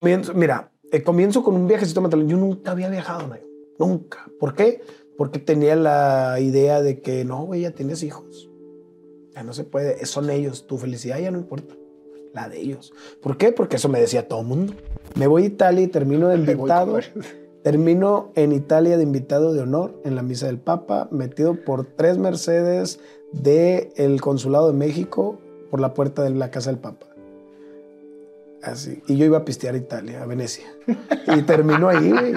Comienzo- mira, eh, comienzo con un viajecito a Mazatlán. Yo nunca había viajado, Nayo. Nunca. ¿Por qué? Porque tenía la idea de que no, güey, ya tienes hijos. Ya no se puede. Son ellos. Tu felicidad ya no importa. La de ellos. ¿Por qué? Porque eso me decía todo el mundo. Me voy a Italia y termino de invitado. Termino en Italia de invitado de honor en la misa del Papa, metido por tres Mercedes del Consulado de México por la puerta de la casa del Papa. Así. Y yo iba a pistear a Italia, a Venecia. Y termino ahí, güey.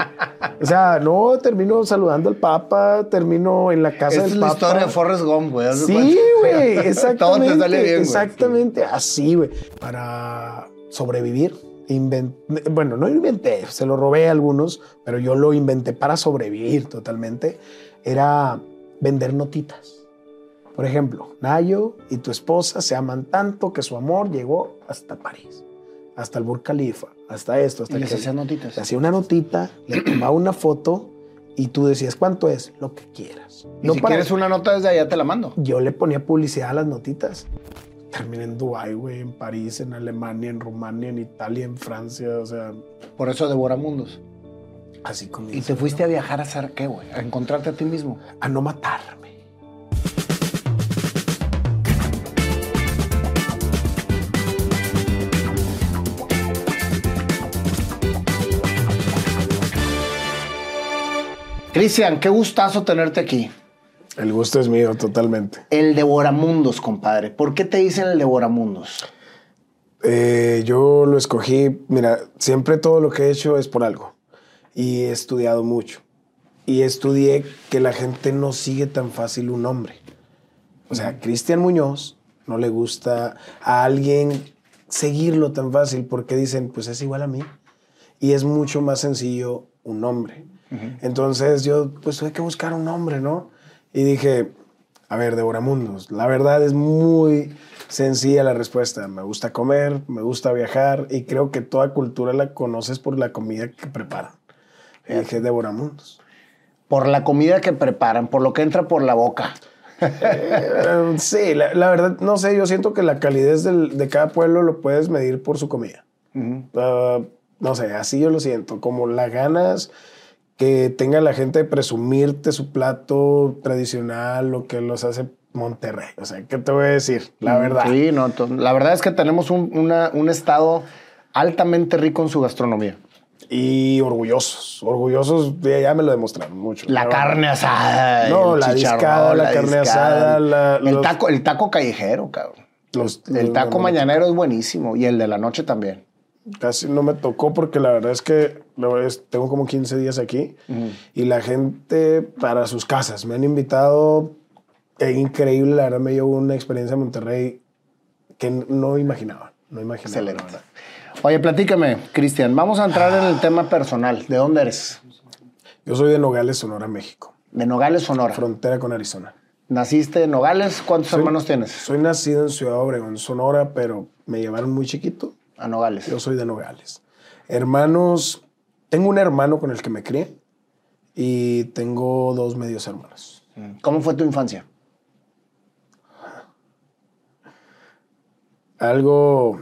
O sea, no, termino saludando al Papa, termino en la casa del es la historia de Forrest Gump, güey. Sí, güey, Todo exactamente. te sale bien, güey. exactamente, así, güey. Para sobrevivir, inven- bueno, no lo inventé, se lo robé a algunos, pero yo lo inventé para sobrevivir totalmente. Era vender notitas. Por ejemplo, Nayo y tu esposa se aman tanto que su amor llegó hasta París, hasta el Burj Khalifa, hasta esto, hasta Y les hacían notitas. Le hacía una notita, le tomaba una foto y tú decías, ¿cuánto es? Lo que quieras. Y si quieres una nota desde allá, te la mando. Yo le ponía publicidad a las notitas. Terminé en Dubái, güey, en París, en Alemania, en Rumania, en Italia, en Francia, o sea, Por eso devora mundos. así como... Y te fuiste a viajar a hacer qué, güey? A encontrarte a ti mismo. A no matarme. Cristian, qué gustazo tenerte aquí. El gusto es mío, totalmente. El devoramundos, compadre. ¿Por qué te dicen el devoramundos? Eh, yo lo escogí, mira, siempre todo lo que he hecho es por algo. Y he estudiado mucho. Y estudié que la gente no sigue tan fácil un nombre. O sea, Cristian Muñoz no le gusta a alguien seguirlo tan fácil porque dicen, pues es igual a mí. Y es mucho más sencillo un nombre. Entonces yo pues tuve que buscar un nombre, ¿no? Y dije, a ver, Devoramundos, la verdad es muy sencilla la respuesta. Me gusta comer, me gusta viajar y creo que toda cultura la conoces por la comida que preparan. Y dije, Devoramundos. Por la comida que preparan, por lo que entra por la boca. Eh, sí, la, la verdad, no sé, yo siento que la calidez del- de cada pueblo lo puedes medir por su comida. Ah, no sé, así yo lo siento, como las ganas que tenga la gente de presumirte su plato tradicional, lo que los hace Monterrey. O sea, ¿qué te voy a decir? La verdad. Sí, no, la verdad es que tenemos un, una- un estado altamente rico en su gastronomía. Y orgullosos, orgullosos, ya me lo demostraron mucho. La carne asada. No, el la discada, la carne asada, la- el, los- taco, el taco callejero, cabrón. Los- El taco mañanero es buenísimo y el de la noche también. Casi no me tocó porque la verdad es que tengo como 15 días aquí y la gente para sus casas me han invitado. Es increíble, la verdad me llevo una experiencia en Monterrey que no imaginaba. No imaginaba. Excelente. la. Oye, platícame, Cristian. Vamos a entrar en el tema personal. ¿De dónde eres? Yo soy de Nogales, Sonora, México. De Nogales, Sonora. Frontera con Arizona. ¿Naciste en Nogales? ¿Cuántos Soy- hermanos tienes? Soy nacido en Ciudad Obregón, Sonora, pero me llevaron muy chiquito. A Nogales. Yo soy de Nogales. Hermanos, tengo un hermano con el que me crié y tengo dos medios hermanos. ¿Cómo fue tu infancia? Algo,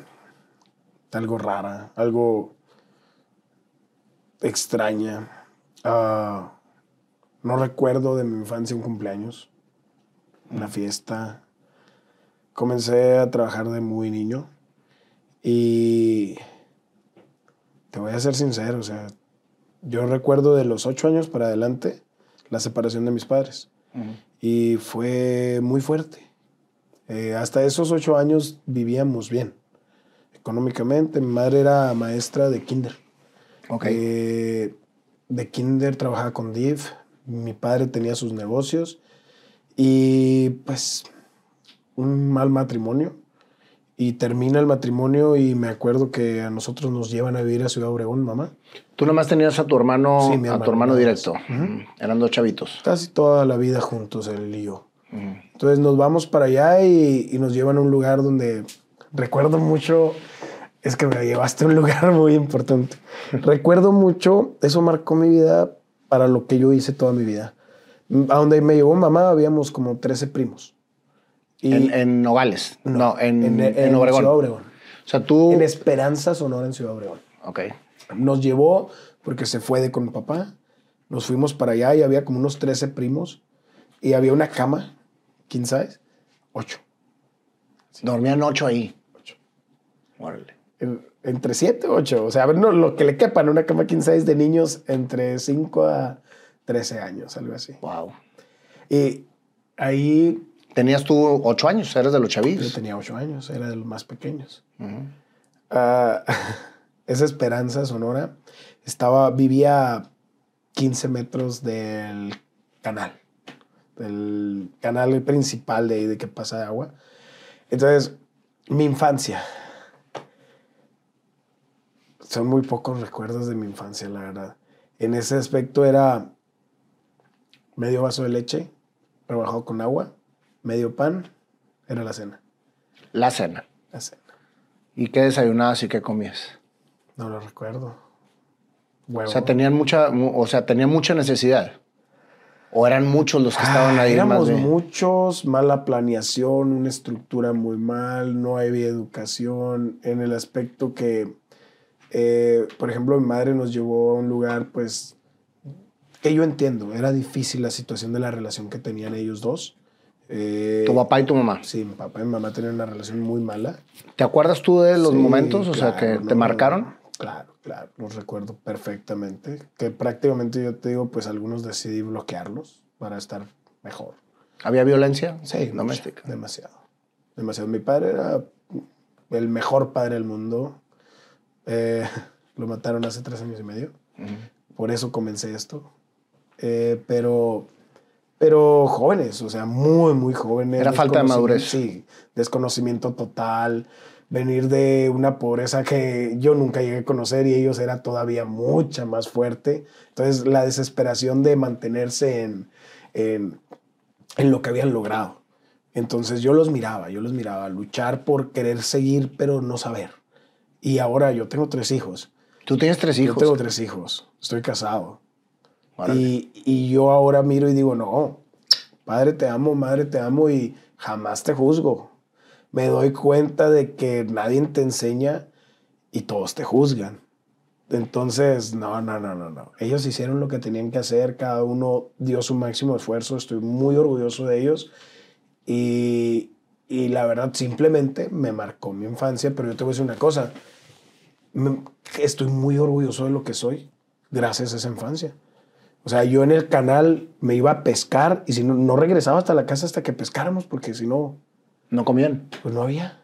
algo rara, algo extraña. Ah, no recuerdo de mi infancia un cumpleaños, una fiesta. Comencé a trabajar de muy niño y te voy a ser sincero, o sea, yo recuerdo de los ocho años para adelante la separación de mis padres y fue muy fuerte. Eh, hasta esos ocho años vivíamos bien económicamente. Mi madre era maestra de kinder. Ok. Eh, de kinder trabajaba con DIV. Mi padre tenía sus negocios. Y pues un mal matrimonio. Y termina el matrimonio y me acuerdo que a nosotros nos llevan a vivir a Ciudad Obregón, mamá. Tú nomás tenías a tu hermano, Sí, a tu hermano, directo. Eran dos chavitos. Casi toda la vida juntos, él y yo. Entonces nos vamos para allá y, y nos llevan a un lugar donde recuerdo mucho, es que me llevaste a un lugar muy importante. recuerdo mucho, eso marcó mi vida para lo que yo hice toda mi vida. A donde me llevó mamá habíamos como 13 primos. Y en, en Nogales. No, en, en, en Obregón. Ciudad Obregón. O sea, tú. En Esperanza, Sonora, en Ciudad Obregón. Ok. Nos llevó porque se fue de con mi papá. Nos fuimos para allá y había como unos 13 primos. Y había una cama, king size, ocho. Dormían ocho ahí. Órale. entre siete, ocho. O sea, a ver, no, lo que le quepa en una cama king size de niños entre 5 a 13 años, algo así. Wow. Y ahí... ¿Tenías tú ocho años? ¿Eres de los chavillos? Yo tenía ocho años, era de los más pequeños. Ah, esa esperanza sonora estaba, vivía 15 metros del canal, del canal principal de ahí de que pasa de agua. Entonces, mi infancia. Son muy pocos recuerdos de mi infancia, la verdad. En ese aspecto era medio vaso de leche, rebajado con agua, medio pan, era la cena. La cena. La cena. ¿Y qué desayunabas y qué comías? No lo recuerdo. O sea, tenían mucha, o sea, tenían mucha necesidad. ¿O eran muchos los que estaban ahí? Éramos muchos, mala planeación, una estructura muy mal, no había educación en el aspecto que, eh, por ejemplo, mi madre nos llevó a un lugar, pues, que yo entiendo, era difícil la situación de la relación que tenían ellos dos. Eh, ¿Tu papá y tu mamá? Sí, mi papá y mi mamá tenían una relación muy mala. ¿Te acuerdas tú de los momentos, o sea, que te marcaron? Claro, claro, los recuerdo perfectamente. Que prácticamente yo te digo, pues algunos decidí bloquearlos para estar mejor. ¿Había violencia? Sí, doméstica. demasiado. Demasiado. Mi padre era el mejor padre del mundo. Eh, lo mataron hace tres años y medio. Por eso comencé esto. Eh, pero, pero jóvenes, o sea, muy, muy jóvenes. Era falta de madurez. Sí, desconocimiento total venir de una pobreza que yo nunca llegué a conocer y ellos era todavía mucha más fuerte. Entonces la desesperación de mantenerse en, en, en, lo que habían logrado. Entonces yo los miraba, yo los miraba, luchar por querer seguir pero no saber. Y ahora yo tengo tres hijos. ¿Tú tienes tres hijos? Yo tengo tres hijos, estoy casado. Y, y yo ahora miro y digo, no, padre te amo, madre te amo y jamás te juzgo me doy cuenta de que nadie te enseña y todos te juzgan. Entonces, no, no, no, no, no. Ellos hicieron lo que tenían que hacer, cada uno dio su máximo esfuerzo, estoy muy orgulloso de ellos y, y la verdad simplemente me marcó mi infancia, pero yo te voy a decir una cosa, estoy muy orgulloso de lo que soy gracias a esa infancia. O sea, yo en el canal me iba a pescar y si no, no regresaba hasta la casa hasta que pescáramos, porque si no, ¿No comían? Pues no había.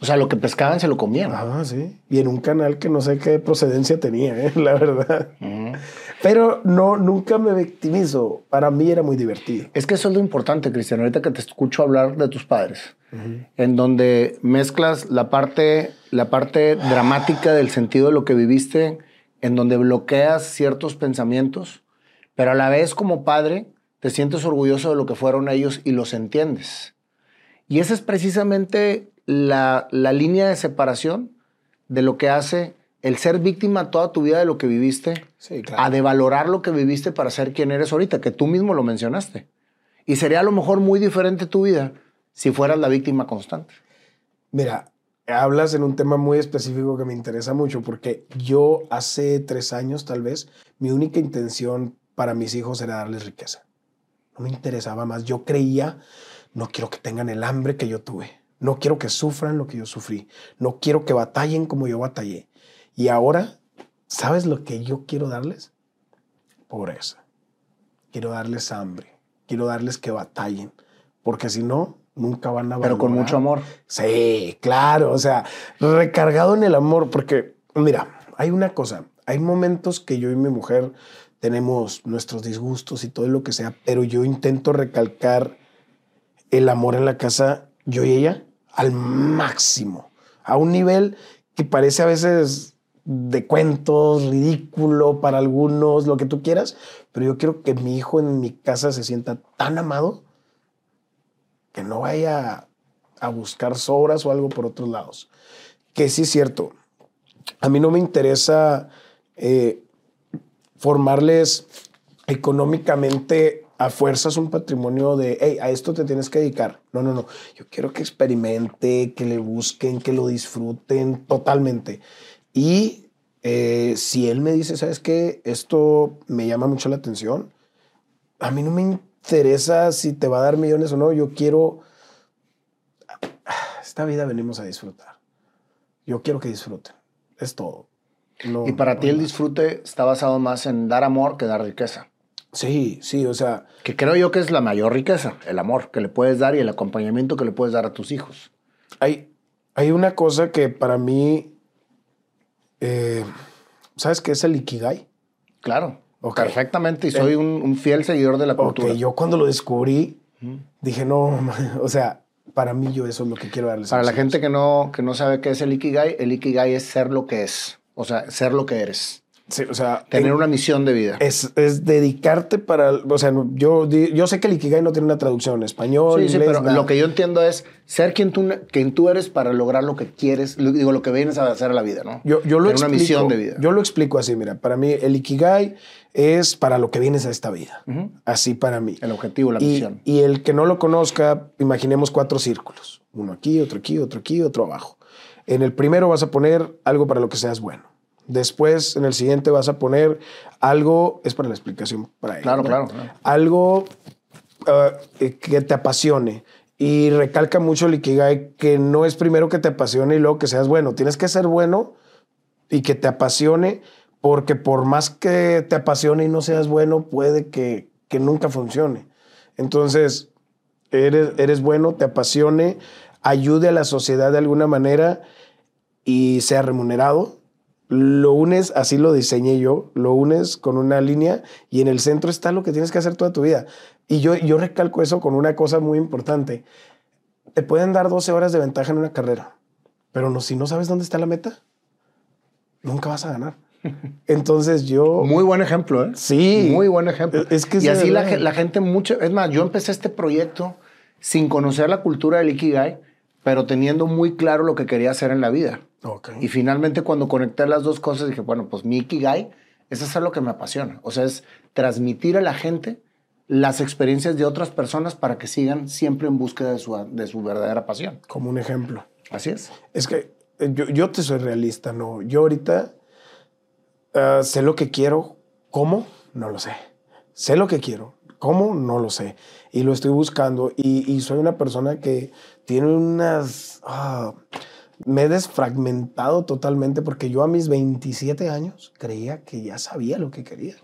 O sea, lo que pescaban se lo comían. Ah, sí. Y en un canal que no sé qué procedencia tenía, ¿eh? la verdad. Pero no, nunca me victimizo. Para mí era muy divertido. Es que eso es lo importante, Cristian. Ahorita que te escucho hablar de tus padres, en donde mezclas la parte, la parte dramática del sentido de lo que viviste, en donde bloqueas ciertos pensamientos, pero a la vez como padre te sientes orgulloso de lo que fueron ellos y los entiendes. Y esa es precisamente la, línea de separación de lo que hace el ser víctima toda tu vida de lo que viviste, a de valorar lo que viviste para ser quien eres ahorita, que tú mismo lo mencionaste. Y sería a lo mejor muy diferente tu vida si fueras la víctima constante. Mira, hablas en un tema muy específico que me interesa mucho, porque yo hace tres años tal vez, mi única intención para mis hijos era darles riqueza. No me interesaba más. Yo creía no quiero que tengan el hambre que yo tuve. No quiero que sufran lo que yo sufrí. No quiero que batallen como yo batallé. Y ahora, ¿sabes lo que yo quiero darles? Pobreza. Quiero darles hambre. Quiero darles que batallen. Porque si no, nunca van a Pero con mucho amor. Sí, claro. O sea, recargado en el amor. Porque, mira, hay una cosa. Hay momentos que yo y mi mujer tenemos nuestros disgustos y todo lo que sea, pero yo intento recalcar el amor en la casa, yo y ella, al máximo, a un nivel que parece a veces de cuentos, ridículo para algunos, lo que tú quieras, pero yo quiero que mi hijo en mi casa se sienta tan amado que no vaya a buscar sobras o algo por otros lados. Que sí es cierto, a mí no me interesa eh, formarles económicamente a fuerzas un patrimonio de, hey, a esto te tienes que dedicar. No, no, no. Yo quiero que experimente, que le busquen, que lo disfruten totalmente. Y Eh, si él me dice, ¿sabes qué? Esto me llama mucho la atención. A mí no me interesa si te va a dar millones o no. Yo quiero... Esta vida venimos a disfrutar. Yo quiero que disfruten. Es todo. Y para ti el disfrute está basado más en dar amor que dar riqueza. Sí, sí, o sea, Que creo yo que es la mayor riqueza, el amor que le puedes dar y el acompañamiento que le puedes dar a tus hijos. hay, hay una cosa que para mí, eh, ¿sabes qué es el Ikigai? Claro, Ok. perfectamente. Y soy un, un fiel seguidor de la cultura. Porque yo cuando lo descubrí, dije, no, o sea, para mí yo eso es lo que quiero darles. Para la gente que no, que no sabe qué es el Ikigai, el Ikigai es ser lo que es. O sea, ser lo que eres. Sí, o sea, Tener en- una misión de vida. es, es dedicarte para, o sea, yo, yo sé que el Ikigai no tiene una traducción en español, Sí, sí, inglés, pero nada. lo que yo entiendo es ser quien tú, quien tú eres para lograr lo que quieres, lo- digo, lo que vienes a hacer a la vida, ¿no? Yo, yo lo Tener una explico, misión de vida. Yo lo explico así, mira, para mí el Ikigai es para lo que vienes a esta vida. Así para mí. El objetivo, la y, misión. y el que no lo conozca, imaginemos cuatro círculos. Uno aquí, otro aquí, otro aquí, otro abajo. En el primero vas a poner algo para lo que seas bueno. Después, en el siguiente vas a poner algo, es para la explicación para él. Claro, ¿no? claro, claro. Algo eh, que te apasione. Y recalca mucho el Ikigai que no es primero que te apasione y luego que seas bueno. Tienes que ser bueno y que te apasione, porque por más que te apasione y no seas bueno, puede que, que nunca funcione. Entonces, eres, eres bueno, te apasione, ayude a la sociedad de alguna manera y sea remunerado. Lo unes, así lo diseñé yo, lo unes con una línea y en el centro está lo que tienes que hacer toda tu vida. Y yo, yo recalco eso con una cosa muy importante. Te pueden dar 12 horas de ventaja en una carrera, pero no, si no sabes dónde está la meta, nunca vas a ganar. Entonces yo... Muy buen ejemplo, ¿eh? Sí. Muy buen ejemplo. Es que y así la, la gente mucho... Es más, yo empecé este proyecto sin conocer la cultura del Ikigai, pero teniendo muy claro lo que quería hacer en la vida. Ok. Y finalmente cuando conecté las dos cosas dije, bueno, pues mi Ikigai es hacer lo que me apasiona. O sea, es transmitir a la gente las experiencias de otras personas para que sigan siempre en búsqueda de su, de su verdadera pasión. Como un ejemplo. Así es. Es que eh, yo, yo te soy realista, no. Yo ahorita ah, sé lo que quiero, ¿cómo? No lo sé. Sé lo que quiero, ¿cómo? No lo sé. Y lo estoy buscando y, y soy una persona que tiene unas... ah, me he desfragmentado totalmente porque yo a mis 27 años creía que ya sabía lo que quería.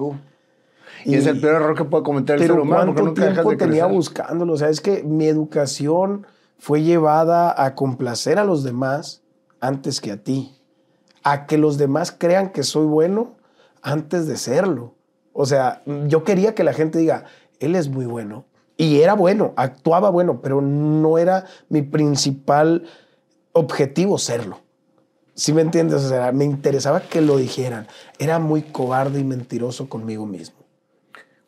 Y, es el peor error que puede cometer el ser humano ¿cuánto nunca tiempo de tenía buscándolo? O sea, es que mi educación fue llevada a complacer a los demás antes que a ti. A que los demás crean que soy bueno antes de serlo. O sea, yo quería que la gente diga, él es muy bueno. Y era bueno, actuaba bueno, pero no era mi principal objetivo serlo. ¿Sí me entiendes? O sea, me interesaba que lo dijeran. Era muy cobarde y mentiroso conmigo mismo.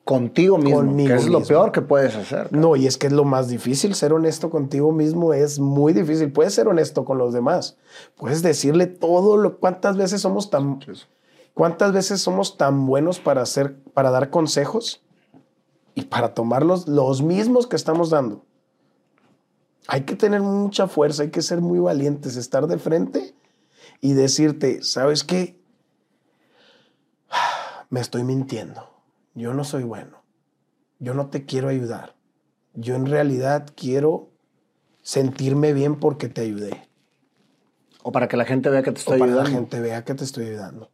Contigo mismo, Conmigo que es lo peor que puedes hacer. No, y es que es lo más difícil, ser honesto contigo mismo es muy difícil. Puedes ser honesto con los demás. Puedes decirle todo lo cuántas veces somos tan cuántas veces somos tan buenos para hacer para dar consejos y para tomarlos los mismos que estamos dando. Hay que tener mucha fuerza, hay que ser muy valientes, estar de frente y decirte, ¿sabes qué? Me estoy mintiendo. Yo no soy bueno. Yo no te quiero ayudar. Yo en realidad quiero sentirme bien porque te ayudé. O para que la gente vea que te O estoy para ayudando. la gente vea que te estoy ayudando.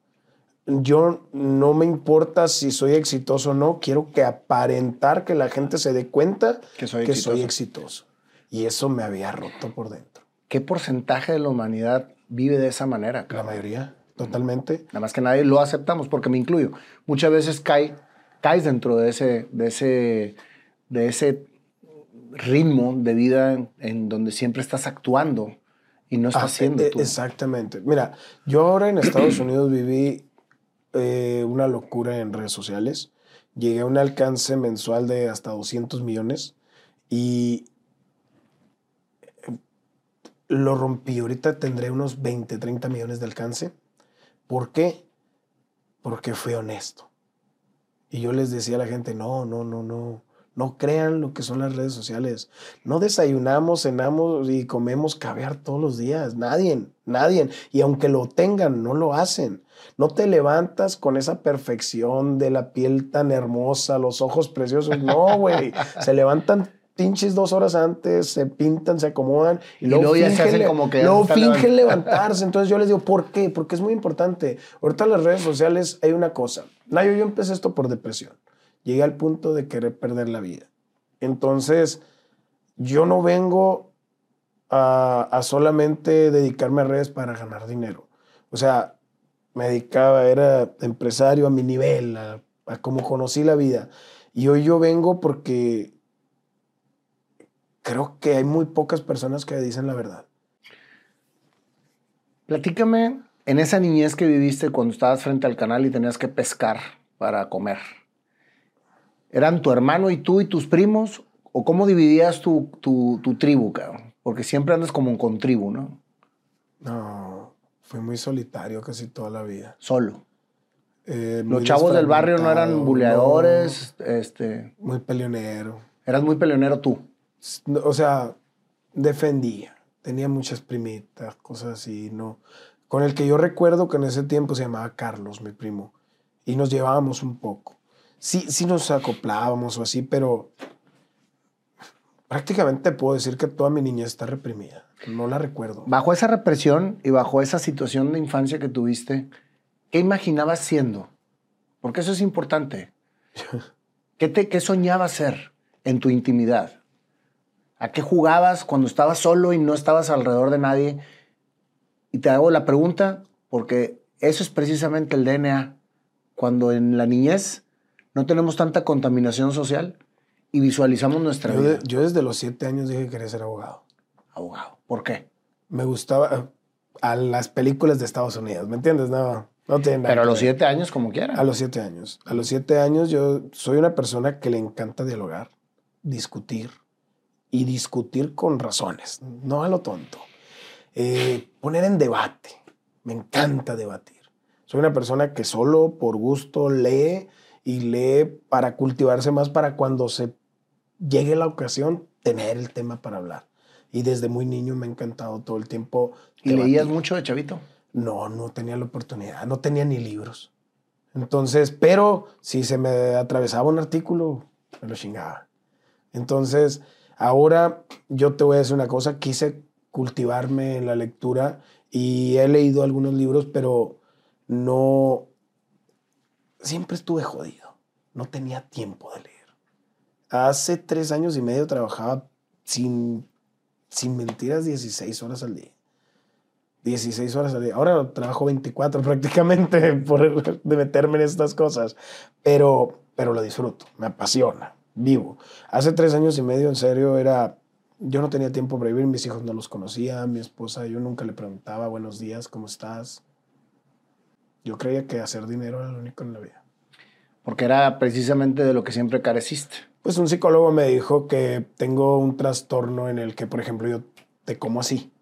Yo no me importa si soy exitoso o no, quiero que aparentar que la gente se dé cuenta Que soy soy exitoso. exitoso. Y eso me había roto por dentro. ¿Qué porcentaje de la humanidad vive de esa manera? La mayoría, totalmente. Nada más que nadie lo aceptamos, porque me incluyo. Muchas veces cae, caes dentro de ese, de ese, de ese ritmo de vida en, donde siempre estás actuando y no estás Ah, siendo eh, tú. Exactamente. Mira, yo ahora en Estados Unidos viví eh, una locura en redes sociales. Llegué a un alcance mensual de hasta 200 millones y eh, lo rompí. Ahorita tendré unos 20, 30 millones de alcance. ¿Por qué? Porque fui honesto. Y yo les decía a la gente, no, no, no, no, No crean lo que son las redes sociales. No desayunamos, cenamos y comemos caviar todos los días. Nadie, nadie. Y aunque lo tengan, no lo hacen. No te levantas con esa perfección de la piel tan hermosa, los ojos preciosos. No, güey. Se levantan pinches dos horas antes, se pintan, se acomodan y, luego, ya se hacen como que... Luego fingen levantarse. Entonces yo les digo, ¿por qué? Porque es muy importante. Ahorita en las redes sociales hay una cosa. Nayo, yo empecé esto por depresión. Llegué al punto de querer perder la vida. Entonces, yo no vengo a, solamente dedicarme a redes para ganar dinero. O sea, me dedicaba, era empresario a mi nivel, a, a cómo conocí la vida. Y hoy yo vengo porque creo que hay muy pocas personas que dicen la verdad. Platícame en esa niñez que viviste cuando estabas frente al canal y tenías que pescar para comer. ¿Eran tu hermano y tú y tus primos? ¿O cómo dividías tu, tu, tu tribu, cabrón? Porque siempre andas como con tribu, ¿no? No, fui muy solitario casi toda la vida. Solo. Eh, Los chavos del barrio no eran buleadores, este... muy peleonero. Eras muy peleonero tú. O sea, defendía. Tenía muchas primitas, cosas así, ¿no? Con el que yo recuerdo que en ese tiempo se llamaba Carlos, mi primo. Y nos llevábamos un poco. Sí, sí nos acoplábamos o así, pero prácticamente puedo decir que toda mi niñez está reprimida. No la recuerdo. Bajo esa represión y bajo esa situación de infancia que tuviste, ¿qué imaginabas siendo? Porque eso es importante. ¿Qué, te, qué soñabas ser en tu intimidad? ¿A qué jugabas cuando estabas solo y no estabas alrededor de nadie? Y te hago la pregunta porque eso es precisamente el DNA. Cuando en la niñez no tenemos tanta contaminación social y visualizamos nuestra Yo, vida. de- yo desde los siete años dije que quería ser abogado. Abogado. ¿Por qué? Me gustaba a las películas de Estados Unidos, ¿me entiendes? No, no tiene nada Pero a los siete años como quiera. A los siete años. A los siete años yo soy una persona que le encanta dialogar, discutir y discutir con razones, no a lo tonto. Eh, poner en debate. Me encanta debatir. Soy una persona que solo por gusto lee y lee para cultivarse más para cuando se llegue la ocasión tener el tema para hablar. Y desde muy niño me ha encantado todo el tiempo. ¿Y leías mucho de chavito? No, no tenía la oportunidad, no tenía ni libros. Entonces, pero si se me atravesaba un artículo, me lo chingaba. Entonces, ahora yo te voy a decir una cosa, quise cultivarme en la lectura y he leído algunos libros, pero no, siempre estuve jodido, no tenía tiempo de leer. Hace tres años y medio trabajaba sin, sin mentiras 16 horas al día. 16 horas al día. Ahora trabajo 24 prácticamente por de meterme en estas cosas, pero, pero lo disfruto, me apasiona, vivo. Hace tres años y medio, en serio, era, yo no tenía tiempo para vivir, mis hijos no los conocía, mi esposa, yo nunca le preguntaba, buenos días, ¿cómo estás? Yo creía que hacer dinero era lo único en la vida. Porque era precisamente de lo que siempre careciste. Pues un psicólogo me dijo que tengo un trastorno en el que, por ejemplo, yo te como así.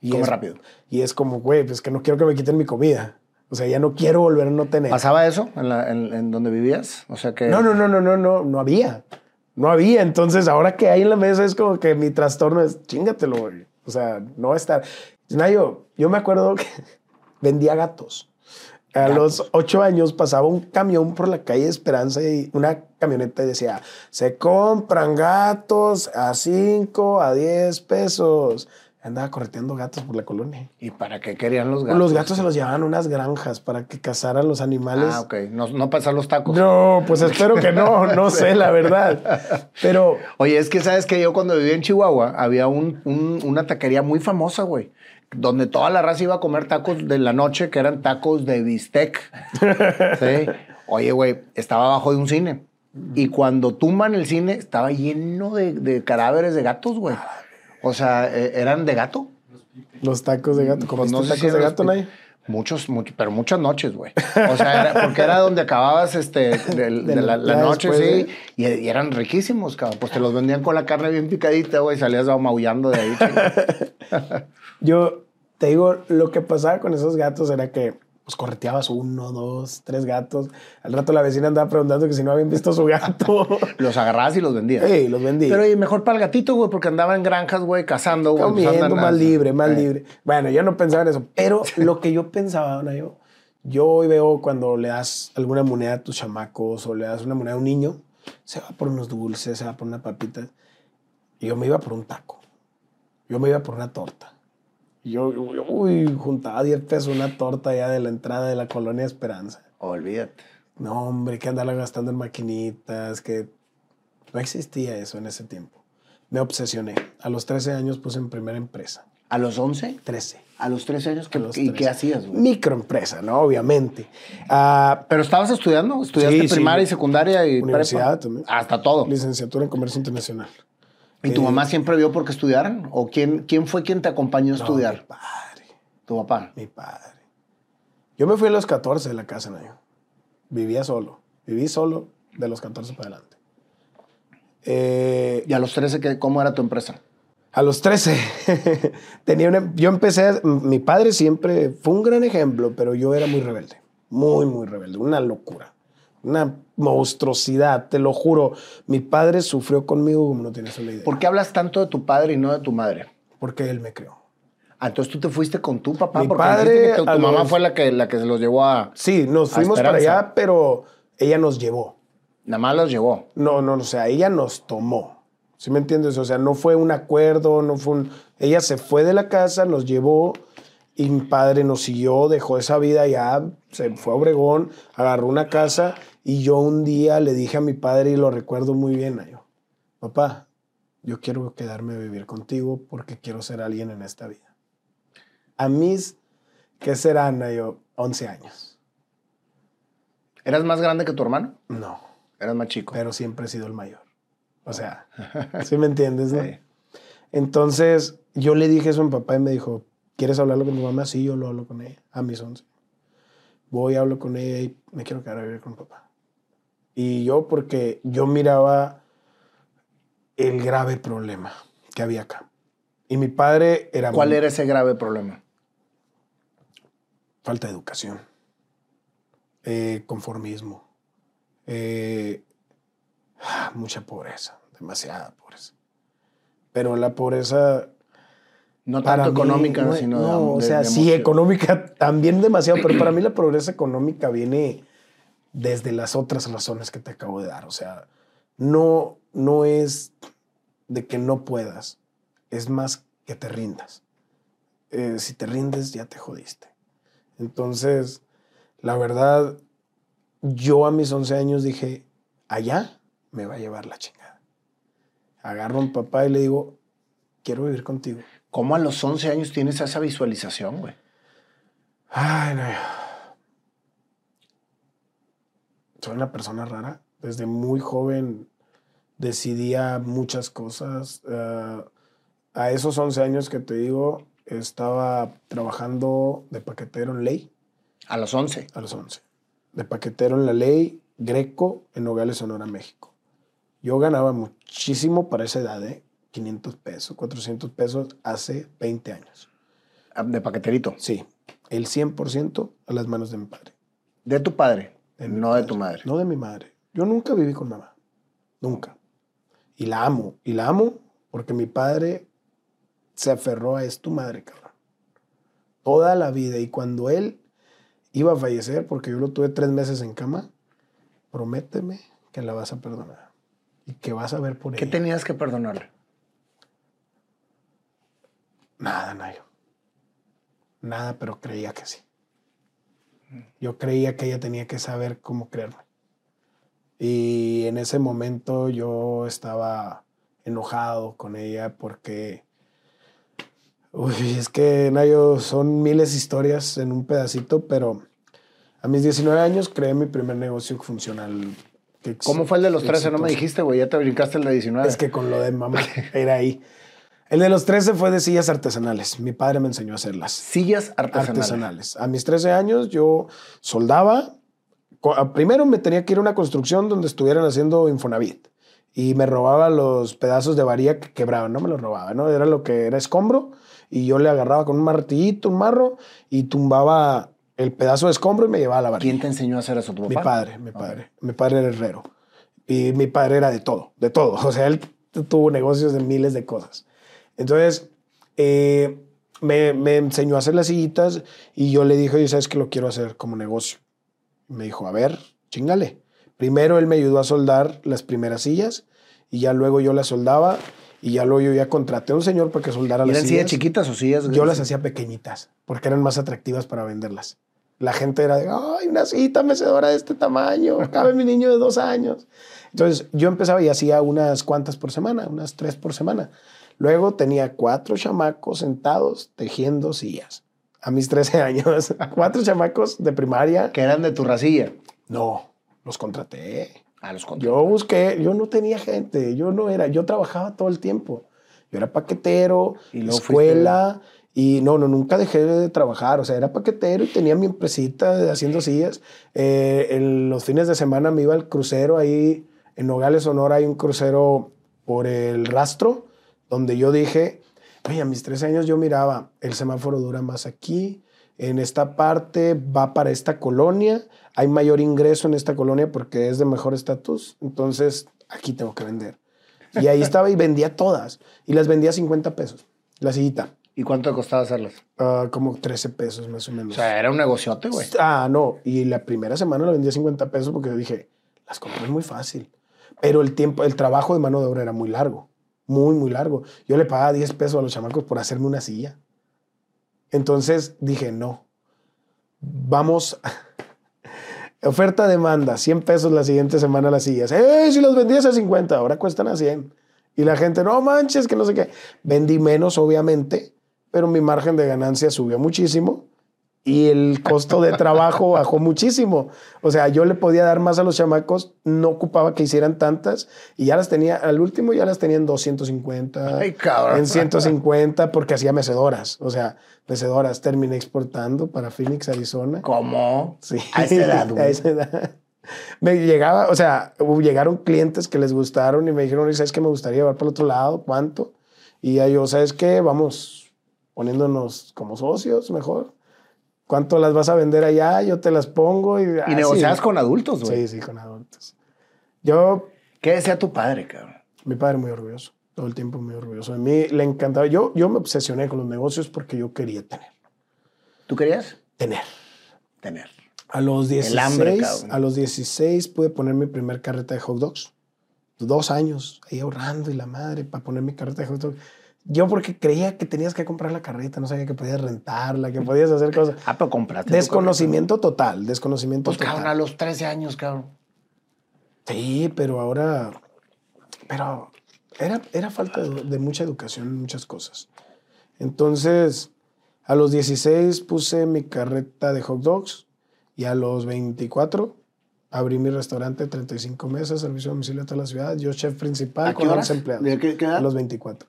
Y Come es, rápido. Y es como, güey, pues que no quiero que me quiten mi comida. O sea, ya no quiero volver a no tener. ¿Pasaba eso en, la- en- en donde vivías? O sea que... No, no, no, no, no, no, no había. No había. Entonces, ahora que hay en la mesa es como que mi trastorno es chingatelo, güey. O sea, no va a estar. Nayo, yo me acuerdo que vendía gatos. A los ocho años pasaba un camión por la calle Esperanza y una camioneta y decía, se compran gatos a cinco, a diez pesos. Andaba correteando gatos por la colonia. ¿Y para qué querían los gatos? Los gatos se los llevaban a unas granjas para que cazaran los animales. Ah, ok. No, no pasar los tacos. No, pues espero que no, no sé, la verdad. Pero Oye, es que sabes que yo cuando vivía en Chihuahua había un- un- una taquería muy famosa, güey. Donde toda la raza iba a comer tacos de la noche, que eran tacos de bistec. Sí. Oye, güey, estaba abajo de un cine. Y cuando tumban el cine, estaba lleno de, de cadáveres de gatos, güey. O sea, eh, ¿eran de gato? los tacos de gato, Pues ¿comiste no sé si tacos de gato, Nay? Muchos, much- pero muchas noches, güey. O sea, era- porque era donde acababas este, del- de, De la, la- noche, sí. Y, y eran riquísimos, cabrón. Pues te los vendían con la carne bien picadita, güey. Salías maullando de ahí. Yo te digo, lo que pasaba con esos gatos era que pues correteabas uno, dos, tres gatos. Al rato la vecina andaba preguntando que si no habían visto su gato. los agarrabas y los vendías. Sí, los vendí. Pero mejor para el gatito, güey, porque andaba en granjas, güey, cazando, güey. pues Comiendo, más libre, más Eh. libre. Bueno, yo no pensaba en eso. Pero lo que yo pensaba, ¿no? yo, yo hoy veo cuando le das alguna moneda a tus chamacos o le das una moneda a un niño, se va por unos dulces, se va por una papita. Y yo me iba por un taco. Yo me iba por una torta. Y Yo, uy, juntaba 10 pesos una torta ya de la entrada de la colonia Esperanza. Olvídate. No, hombre, que andarla gastando en maquinitas, que no existía eso en ese tiempo. Me obsesioné. A los 13 años puse en primera empresa. ¿A los 11? 13. A los 13 años, ¿qué, los ¿y qué 13. hacías, güey? Microempresa, ¿no? Obviamente. Ah, ¿Pero estabas estudiando? ¿Estudiaste Sí, sí. primaria y secundaria y Universidad prepa? también. Hasta todo. licenciatura en Comercio Internacional. ¿Y tu Eh, mamá siempre vio por qué estudiaran? ¿O quién, quién fue quien te acompañó a No, estudiar? mi padre, Tu papá. mi padre. Yo me fui a los 14 de la casa, ¿no? Vivía solo. Viví solo de los 14 para adelante. Eh, ¿Y a los 13 qué, cómo era tu empresa? A los 13, tenía una, yo empecé, mi padre siempre fue un gran ejemplo, pero yo era muy rebelde, muy, muy rebelde, una locura, una monstruosidad, te lo juro. Mi padre sufrió conmigo como no tienes una idea, ¿Por qué hablas tanto de tu padre y no de tu madre? porque él me creó. Ah, entonces tú te fuiste con tu papá Mi porque padre que tu, mamá fue la que, la que se los llevó a... Sí, nos A fuimos para allá, pero ella nos llevó. Nada más los llevó. No, no, o sea, ella nos tomó. ¿Sí me entiendes? O sea, no fue un acuerdo, no fue un... Ella se fue de la casa, nos llevó y mi padre nos siguió, dejó esa vida ya, se fue a Obregón, agarró una casa y yo un día le dije a mi padre y lo recuerdo muy bien, yo, papá, yo quiero quedarme a vivir contigo porque quiero ser alguien en esta vida. A mis, ¿qué serán, yo? 11 años. ¿Eras más grande que tu hermano? No, Eras más chico. pero siempre he sido el mayor. O sea, ¿sí me entiendes? no? Sí. Entonces, yo le dije eso a mi papá y me dijo, ¿quieres hablarlo con tu mamá? Sí, yo lo hablo con ella, a mis 11. Voy, hablo con ella y me quiero quedar a vivir con papá. Y yo, porque yo miraba el grave problema que había acá. Y mi padre era... ¿Cuál muy- era ese grave problema? Falta de educación, eh, conformismo, eh, mucha pobreza, demasiada pobreza. Pero la pobreza No Para tanto mí, económica, no, sino no, de- o sea, de sí, emoción. económica también demasiado, pero para mí la pobreza económica viene desde las otras razones que te acabo de dar. O sea, no, no es de que no puedas, es más que te rindas. Eh, si te rindes, ya te jodiste. Entonces, la verdad, yo a mis 11 años dije, allá me va a llevar la chingada. Agarro a mi papá y le digo, quiero vivir contigo. ¿Cómo a los 11 años tienes esa visualización, güey? Ay, no. Soy una persona rara. Desde muy joven decidía muchas cosas. Eh, a esos 11 años que te digo, estaba trabajando de paquetero en ley A los 11. a los 11. De paquetero en la ley Greco en Nogales, Sonora, México. Yo ganaba muchísimo para esa edad, ¿eh? 500 pesos, 400 pesos hace 20 años. Ah, De paqueterito. Sí, el 100% a las manos de mi padre. De tu padre, De no de tu madre. No de mi madre. Yo nunca viví con mamá. Nunca. Y la amo. Y la amo porque mi padre se aferró a es tu madre, cabrón. Toda la vida. Y cuando él iba a fallecer, porque yo lo tuve tres meses en cama, prométeme que la vas a perdonar. Y que vas a ver por ¿Qué ella. tenías que perdonarle? Nada, Nayo. Nada, pero creía que sí. Yo creía que ella tenía que saber cómo creerme. Y en ese momento yo estaba enojado con ella porque... Uy, es que, Nayo, son miles de historias en un pedacito, pero a mis 19 años creé mi primer negocio funcional. ¿Cómo fue el de los 13? No me dijiste, güey. Ya te brincaste el de 19. Es que con lo de mamá era ahí. El de los 13 fue de sillas artesanales. Mi padre me enseñó a hacerlas. Sillas artesanales. Artesanales. A mis 13 años yo soldaba. Co- a- Primero me tenía que ir a una construcción donde estuvieran haciendo Infonavit. Y me robaba los pedazos de varilla que quebraban. No me los robaba, ¿no? Era lo que era escombro. Y yo le agarraba con un martillito, un marro, y tumbaba el pedazo de escombro y me llevaba a la barriga. ¿Quién te enseñó a hacer eso? ¿Tu papá? Mi padre, mi padre. Mi padre era herrero. Y mi padre era de todo, de todo. O sea, él tuvo negocios de miles de cosas. Entonces, eh, me, me enseñó a hacer las sillitas y yo le dije, oye, ¿sabes que lo quiero hacer como negocio? Me dijo, a ver, chingale. Primero él me ayudó a soldar las primeras sillas y ya luego yo las soldaba y ya luego yo ya contraté a un señor para que soldara ¿Y las eran sillas sillas. chiquitas o sillas? Yo las hacía pequeñitas porque eran más atractivas para venderlas. La gente era de, ay, una cita mecedora de este tamaño, cabe mi niño de dos años. Entonces yo empezaba y hacía unas cuantas por semana, unas tres por semana. Luego tenía cuatro chamacos sentados tejiendo sillas. A mis 13 años, cuatro chamacos de primaria. Que eran de tu racilla. No, los contraté. A los Yo busqué, yo no tenía gente, yo no era, yo trabajaba todo el tiempo. Yo era paquetero, Y luego escuela, y no, no, nunca dejé de trabajar. O sea, era paquetero y tenía mi empresita haciendo sillas. Eh, en los fines de semana me iba al crucero ahí, en Nogales, Sonora, hay un crucero por el rastro, donde yo dije, oye, a mis 13 años yo miraba, el semáforo dura más aquí, en esta parte va para esta colonia, hay mayor ingreso en esta colonia porque es de mejor estatus, entonces aquí tengo que vender. Y ahí estaba y vendía todas, y las vendía a 50 pesos, la sillita, ¿Y cuánto costaba hacerlas? ah, como 13 pesos más o menos. O sea, era un negociote, güey. Ah, no. Y la primera semana la vendí a 50 pesos porque dije, las compré muy fácil. Pero el tiempo, el trabajo de mano de obra era muy largo. Muy, muy largo. Yo le pagaba 10 pesos a los chamacos por hacerme una silla. Entonces dije, no. Vamos. Oferta, demanda. 100 pesos la siguiente semana las sillas. ¡Eh! Si los vendías a 50, ahora cuestan a 100. Y la gente, no manches, que no sé qué. Vendí menos, obviamente, pero mi margen de ganancia subió muchísimo y el costo de trabajo bajó muchísimo. O sea, yo le podía dar más a los chamacos, no ocupaba que hicieran tantas y ya las tenía, al último ya las tenía en 250, Ay, cabrón. en 150 porque hacía mecedoras. O sea, mecedoras terminé exportando para Phoenix, Arizona. ¿Cómo? Sí. A esa edad, güey. A esa edad. Me llegaba, o sea, llegaron clientes que les gustaron y me dijeron, "Oye, ¿sabes qué me gustaría llevar para el otro lado? ¿Cuánto? Y yo, ¿sabes qué? Vamos poniéndonos como socios mejor. ¿Cuánto las vas a vender allá? Yo te las pongo. Y, Y así. negociabas con adultos, güey. Sí, sí, con adultos. Yo, ¿Qué decía tu padre, cabrón? mi padre muy orgulloso, todo el tiempo muy orgulloso. A mí le encantaba. Yo, yo me obsesioné con los negocios porque yo quería tener. ¿Tú querías? Tener. Tener. A los 16, hambre, cabrón. a los 16 pude poner mi primer carreta de hot dogs. Dos años ahí ahorrando y la madre para poner mi carreta de hot dogs. Yo porque creía que tenías que comprar la carreta, no sabía que podías rentarla, que podías hacer cosas. Ah, pero compraste. tu Desconocimiento total, desconocimiento Pues, cabrón, a total. los 13 años, cabrón. Sí, pero ahora, pero era, era falta de, de mucha educación en muchas cosas. Entonces, a los 16 puse mi carreta de hot dogs y a los 24 abrí mi restaurante, 35 mesas, servicio a domicilio a toda la ciudad. Yo chef principal ¿A qué con horas? 11 empleados. ¿De qué- qué edad? A los 24.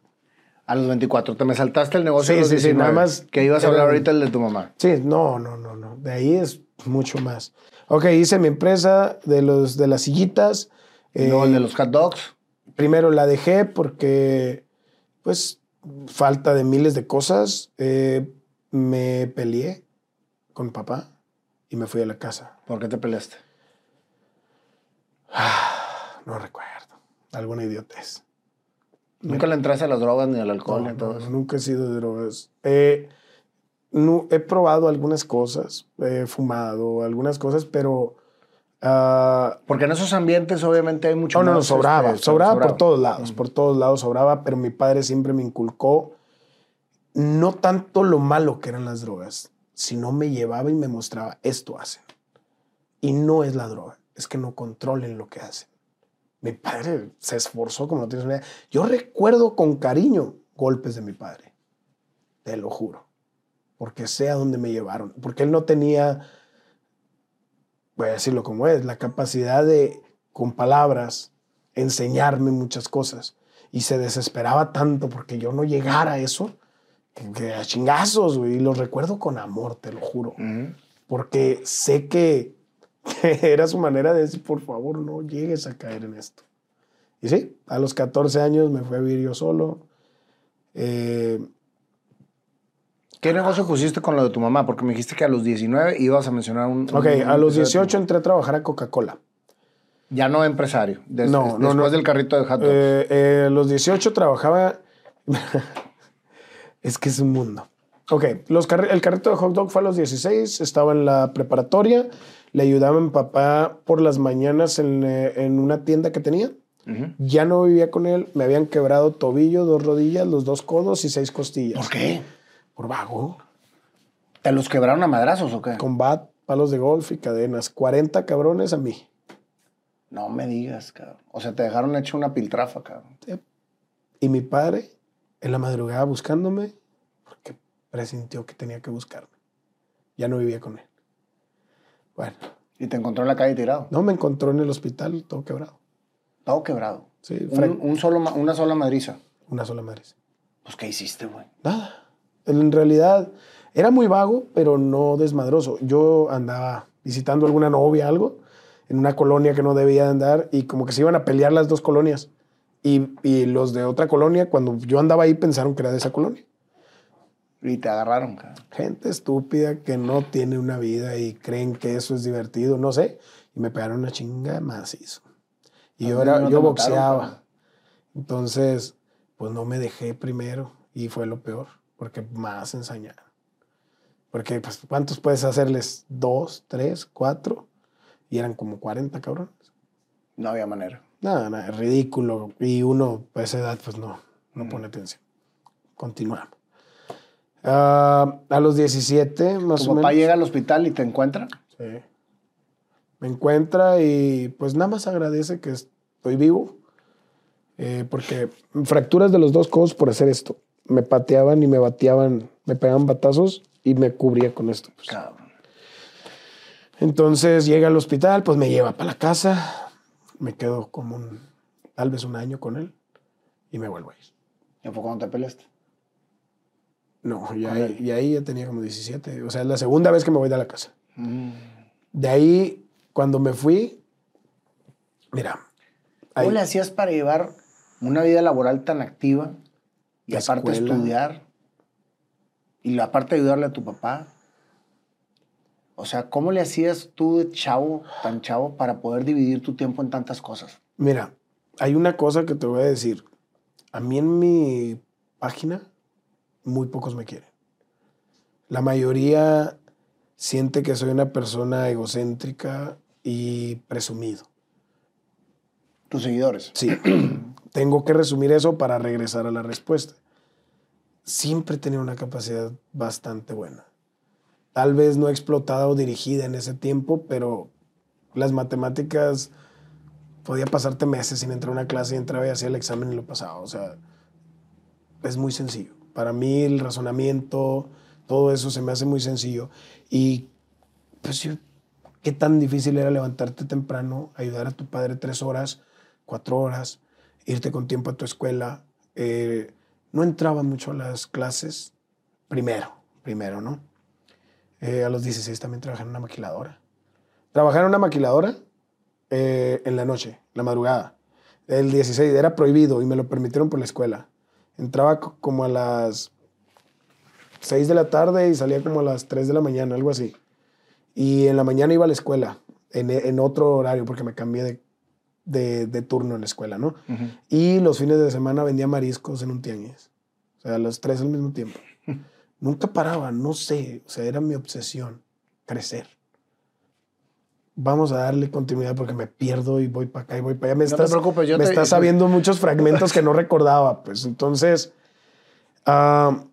A los 24. Te me saltaste el negocio Sí, a los sí, sí, 19, nada más Que ibas a hablar ahorita el de tu mamá. Sí, no, no, no, no. De ahí es mucho más. Ok, hice mi empresa de, los, de las sillitas. Y luego el Eh, de los hot dogs. primero la dejé porque, pues, falta de miles de cosas. Eh, me peleé con papá y me fui a la casa. ¿Por qué te peleaste? No recuerdo. Alguna idiotez. Nunca le entraste a las drogas ni al alcohol No, todo no, nunca he sido de drogas. Eh, no, he probado algunas cosas, he fumado algunas cosas, pero... ah, Porque en esos ambientes obviamente hay mucho No, no, no, más, sobraba, este, sobraba por todos lados, por todos lados sobraba, pero mi padre siempre me inculcó no tanto lo malo que eran las drogas, sino me llevaba y me mostraba, esto hacen. Y no es la droga, es que no controlen lo que hacen. Mi padre se esforzó como no tienes una idea. Yo recuerdo con cariño golpes de mi padre, te lo juro, porque sé a dónde me llevaron, porque él no tenía voy a decirlo como es, la capacidad de, con palabras, enseñarme muchas cosas. Y se desesperaba tanto porque yo no llegara a eso, que, a chingazos, güey. Y lo recuerdo con amor, te lo juro. Porque sé que era su manera de decir, por favor, no llegues a caer en esto. Y sí, a los 14 años me fui a vivir yo solo. Eh, ¿Qué negocio pusiste con lo de tu mamá? Porque me dijiste que a los 19 ibas a mencionar un... Ok, un- a los un- 18 entré a trabajar a Coca-Cola. Ya no empresario. Des- No, des- no, después no. del carrito de hot dogs. Eh, eh, a los 18 trabajaba. es que es un mundo. Ok, los carri- el carrito de hot dog fue a los 16, estaba en la preparatoria, le ayudaba a mi papá por las mañanas en, eh, en una tienda que tenía. Ya no vivía con él, me habían quebrado tobillo, dos rodillas, los dos codos y seis costillas. ¿Por qué? Por vago. ¿Te los quebraron a madrazos o qué? Con bat, palos de golf y cadenas. 40 cabrones a mí. No me digas, cabrón. O sea, te dejaron hecho una piltrafa, cabrón. Y mi padre, en la madrugada buscándome, porque presintió que tenía que buscarme. Ya no vivía con él. Bueno, Y te encontró en la calle tirado. no me encontró en el hospital, todo quebrado. Todo quebrado. Sí, Un, solo, una sola madriza. una sola madre. Pues, ¿qué hiciste, güey? Nada. En realidad, era muy vago, pero no desmadroso. Yo andaba visitando alguna novia, algo, en una colonia que no debía de andar, y como que se iban a pelear las dos colonias. Y, y los de otra colonia, cuando yo andaba ahí, pensaron que era de esa colonia. Y te agarraron, cabrón. Gente estúpida que no tiene una vida y creen que eso es divertido, no sé. Y me pegaron una chinga macizo. Y yo, era, no yo mataron, boxeaba. pero- Entonces, pues no me dejé primero y fue lo peor, porque más ensañaron. Porque, pues, ¿cuántos puedes hacerles? Dos, tres, cuatro. Y eran como 40 cabrones. No había manera. Nada, nada, ridículo. Y uno a esa edad, pues no, no pone atención. Continuamos. Ah, a los 17, más Tu o papá menos. llega al hospital y te encuentra. Sí. Me encuentra y pues nada más agradece que estoy vivo. eh, porque fracturas de los dos codos por hacer esto. Me pateaban y me bateaban, me pegaban batazos y me cubría con esto. pues. Cabrón. Entonces llega al hospital, pues me lleva para la casa. Me quedo como un, tal vez un año con él y me vuelvo a ir. ¿Y fue cuando te peleaste? No, y ahí, y ahí ya tenía como 17. O sea, es la segunda vez que me voy de la casa. Mm. De ahí, cuando me fui, mira. ahí- ¿Cómo le hacías para llevar una vida laboral tan activa y La aparte escuela. estudiar y aparte ayudarle a tu papá? O sea, ¿cómo le hacías tú de chavo, tan chavo, para poder dividir tu tiempo en tantas cosas? Mira, hay una cosa que te voy a decir. A mí en mi página, muy pocos me quieren. La mayoría siente que soy una persona egocéntrica y presumido. Tus seguidores. Sí, tengo que resumir eso para regresar a la respuesta. Siempre he tenido una capacidad bastante buena. Tal vez no explotada o dirigida en ese tiempo, pero las matemáticas podía pasarte meses sin entrar a una clase y entraba y hacía el examen y lo pasaba. O sea, es muy sencillo. Para mí el razonamiento, todo eso se me hace muy sencillo. Y pues qué tan difícil era levantarte temprano, ayudar a tu padre tres horas, cuatro horas, irte con tiempo a tu escuela. Eh, no entraba mucho a las clases primero, primero, ¿no? Eh, a los 16 también trabajé en una maquiladora. Trabajé en una maquiladora eh, en la noche, la madrugada. El 16 era prohibido y me lo permitieron por la escuela. Entraba co- como a las 6 de la tarde y salía como a las 3 de la mañana, algo así. Y en la mañana iba a la escuela, en, en otro horario, porque me cambié de, de- de turno en la escuela, ¿no? Y los fines de semana vendía mariscos en un tianguis. O sea, los tres al mismo tiempo. Nunca paraba, no sé. O sea, era mi obsesión, crecer. Vamos a darle continuidad porque me pierdo y voy para acá y voy para allá. Me No te estás, preocupes, yo me te- estás sabiendo muchos fragmentos que no recordaba. Pues entonces, ah,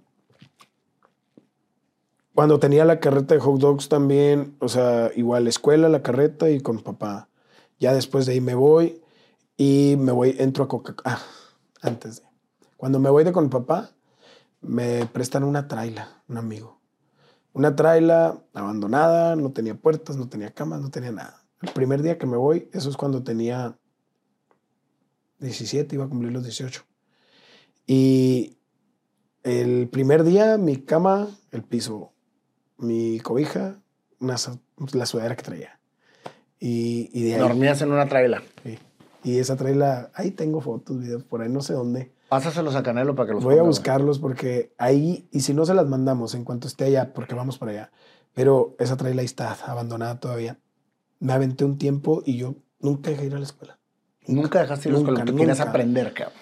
cuando tenía la carreta de hot dogs también, o sea, igual escuela, la carreta y con papá. Ya después de ahí me voy y me voy, entro a Coca Ah, antes de. Cuando me voy de con papá, me prestan una traila, un amigo. Una traila abandonada, no tenía puertas, no tenía camas, no tenía nada. El primer día que me voy, eso es cuando tenía 17, iba a cumplir los 18. Y el primer día, mi cama, el piso, mi cobija, una, la sudadera que traía. Y, y de ahí. Dormías en una traila. Sí. Y esa traila, ahí tengo fotos, videos, por ahí no sé dónde. Pásaselos a Canelo para que los Voy a güey. buscarlos porque ahí, y si no se las mandamos en cuanto esté allá, porque vamos para allá. Pero esa traila ahí está abandonada todavía. Me aventé un tiempo y yo nunca dejé de ir a la escuela. Nunca dejaste ir a la escuela, tú querías aprender, cabrón.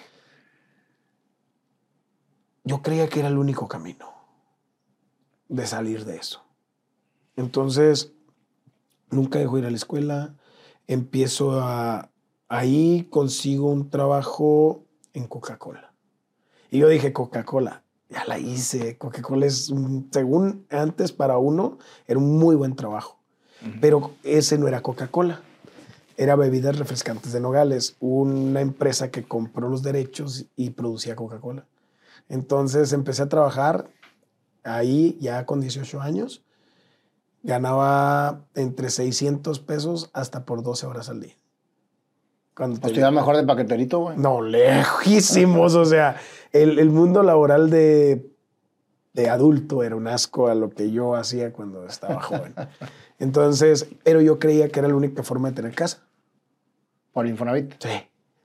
Yo creía que era el único camino de salir de eso. Entonces, nunca dejo de ir a la escuela. Empiezo a... Ahí consigo un trabajo en Coca-Cola. Y yo dije, Coca-Cola, ya la hice. Coca-Cola es, según antes para uno, era un muy buen trabajo. Pero ese no era Coca-Cola. Era bebidas refrescantes de Nogales, una empresa que compró los derechos y producía Coca-Cola. Entonces empecé a trabajar ahí ya con 18 años. Ganaba entre 600 pesos hasta por 12 horas al día. Cuando Pues te- te iba mejor de paqueterito, güey. no, lejísimos. o sea, el, el mundo laboral de, de adulto era un asco a lo que yo hacía cuando estaba joven. Entonces, pero yo creía que era la única forma de tener casa. Por Infonavit. Sí.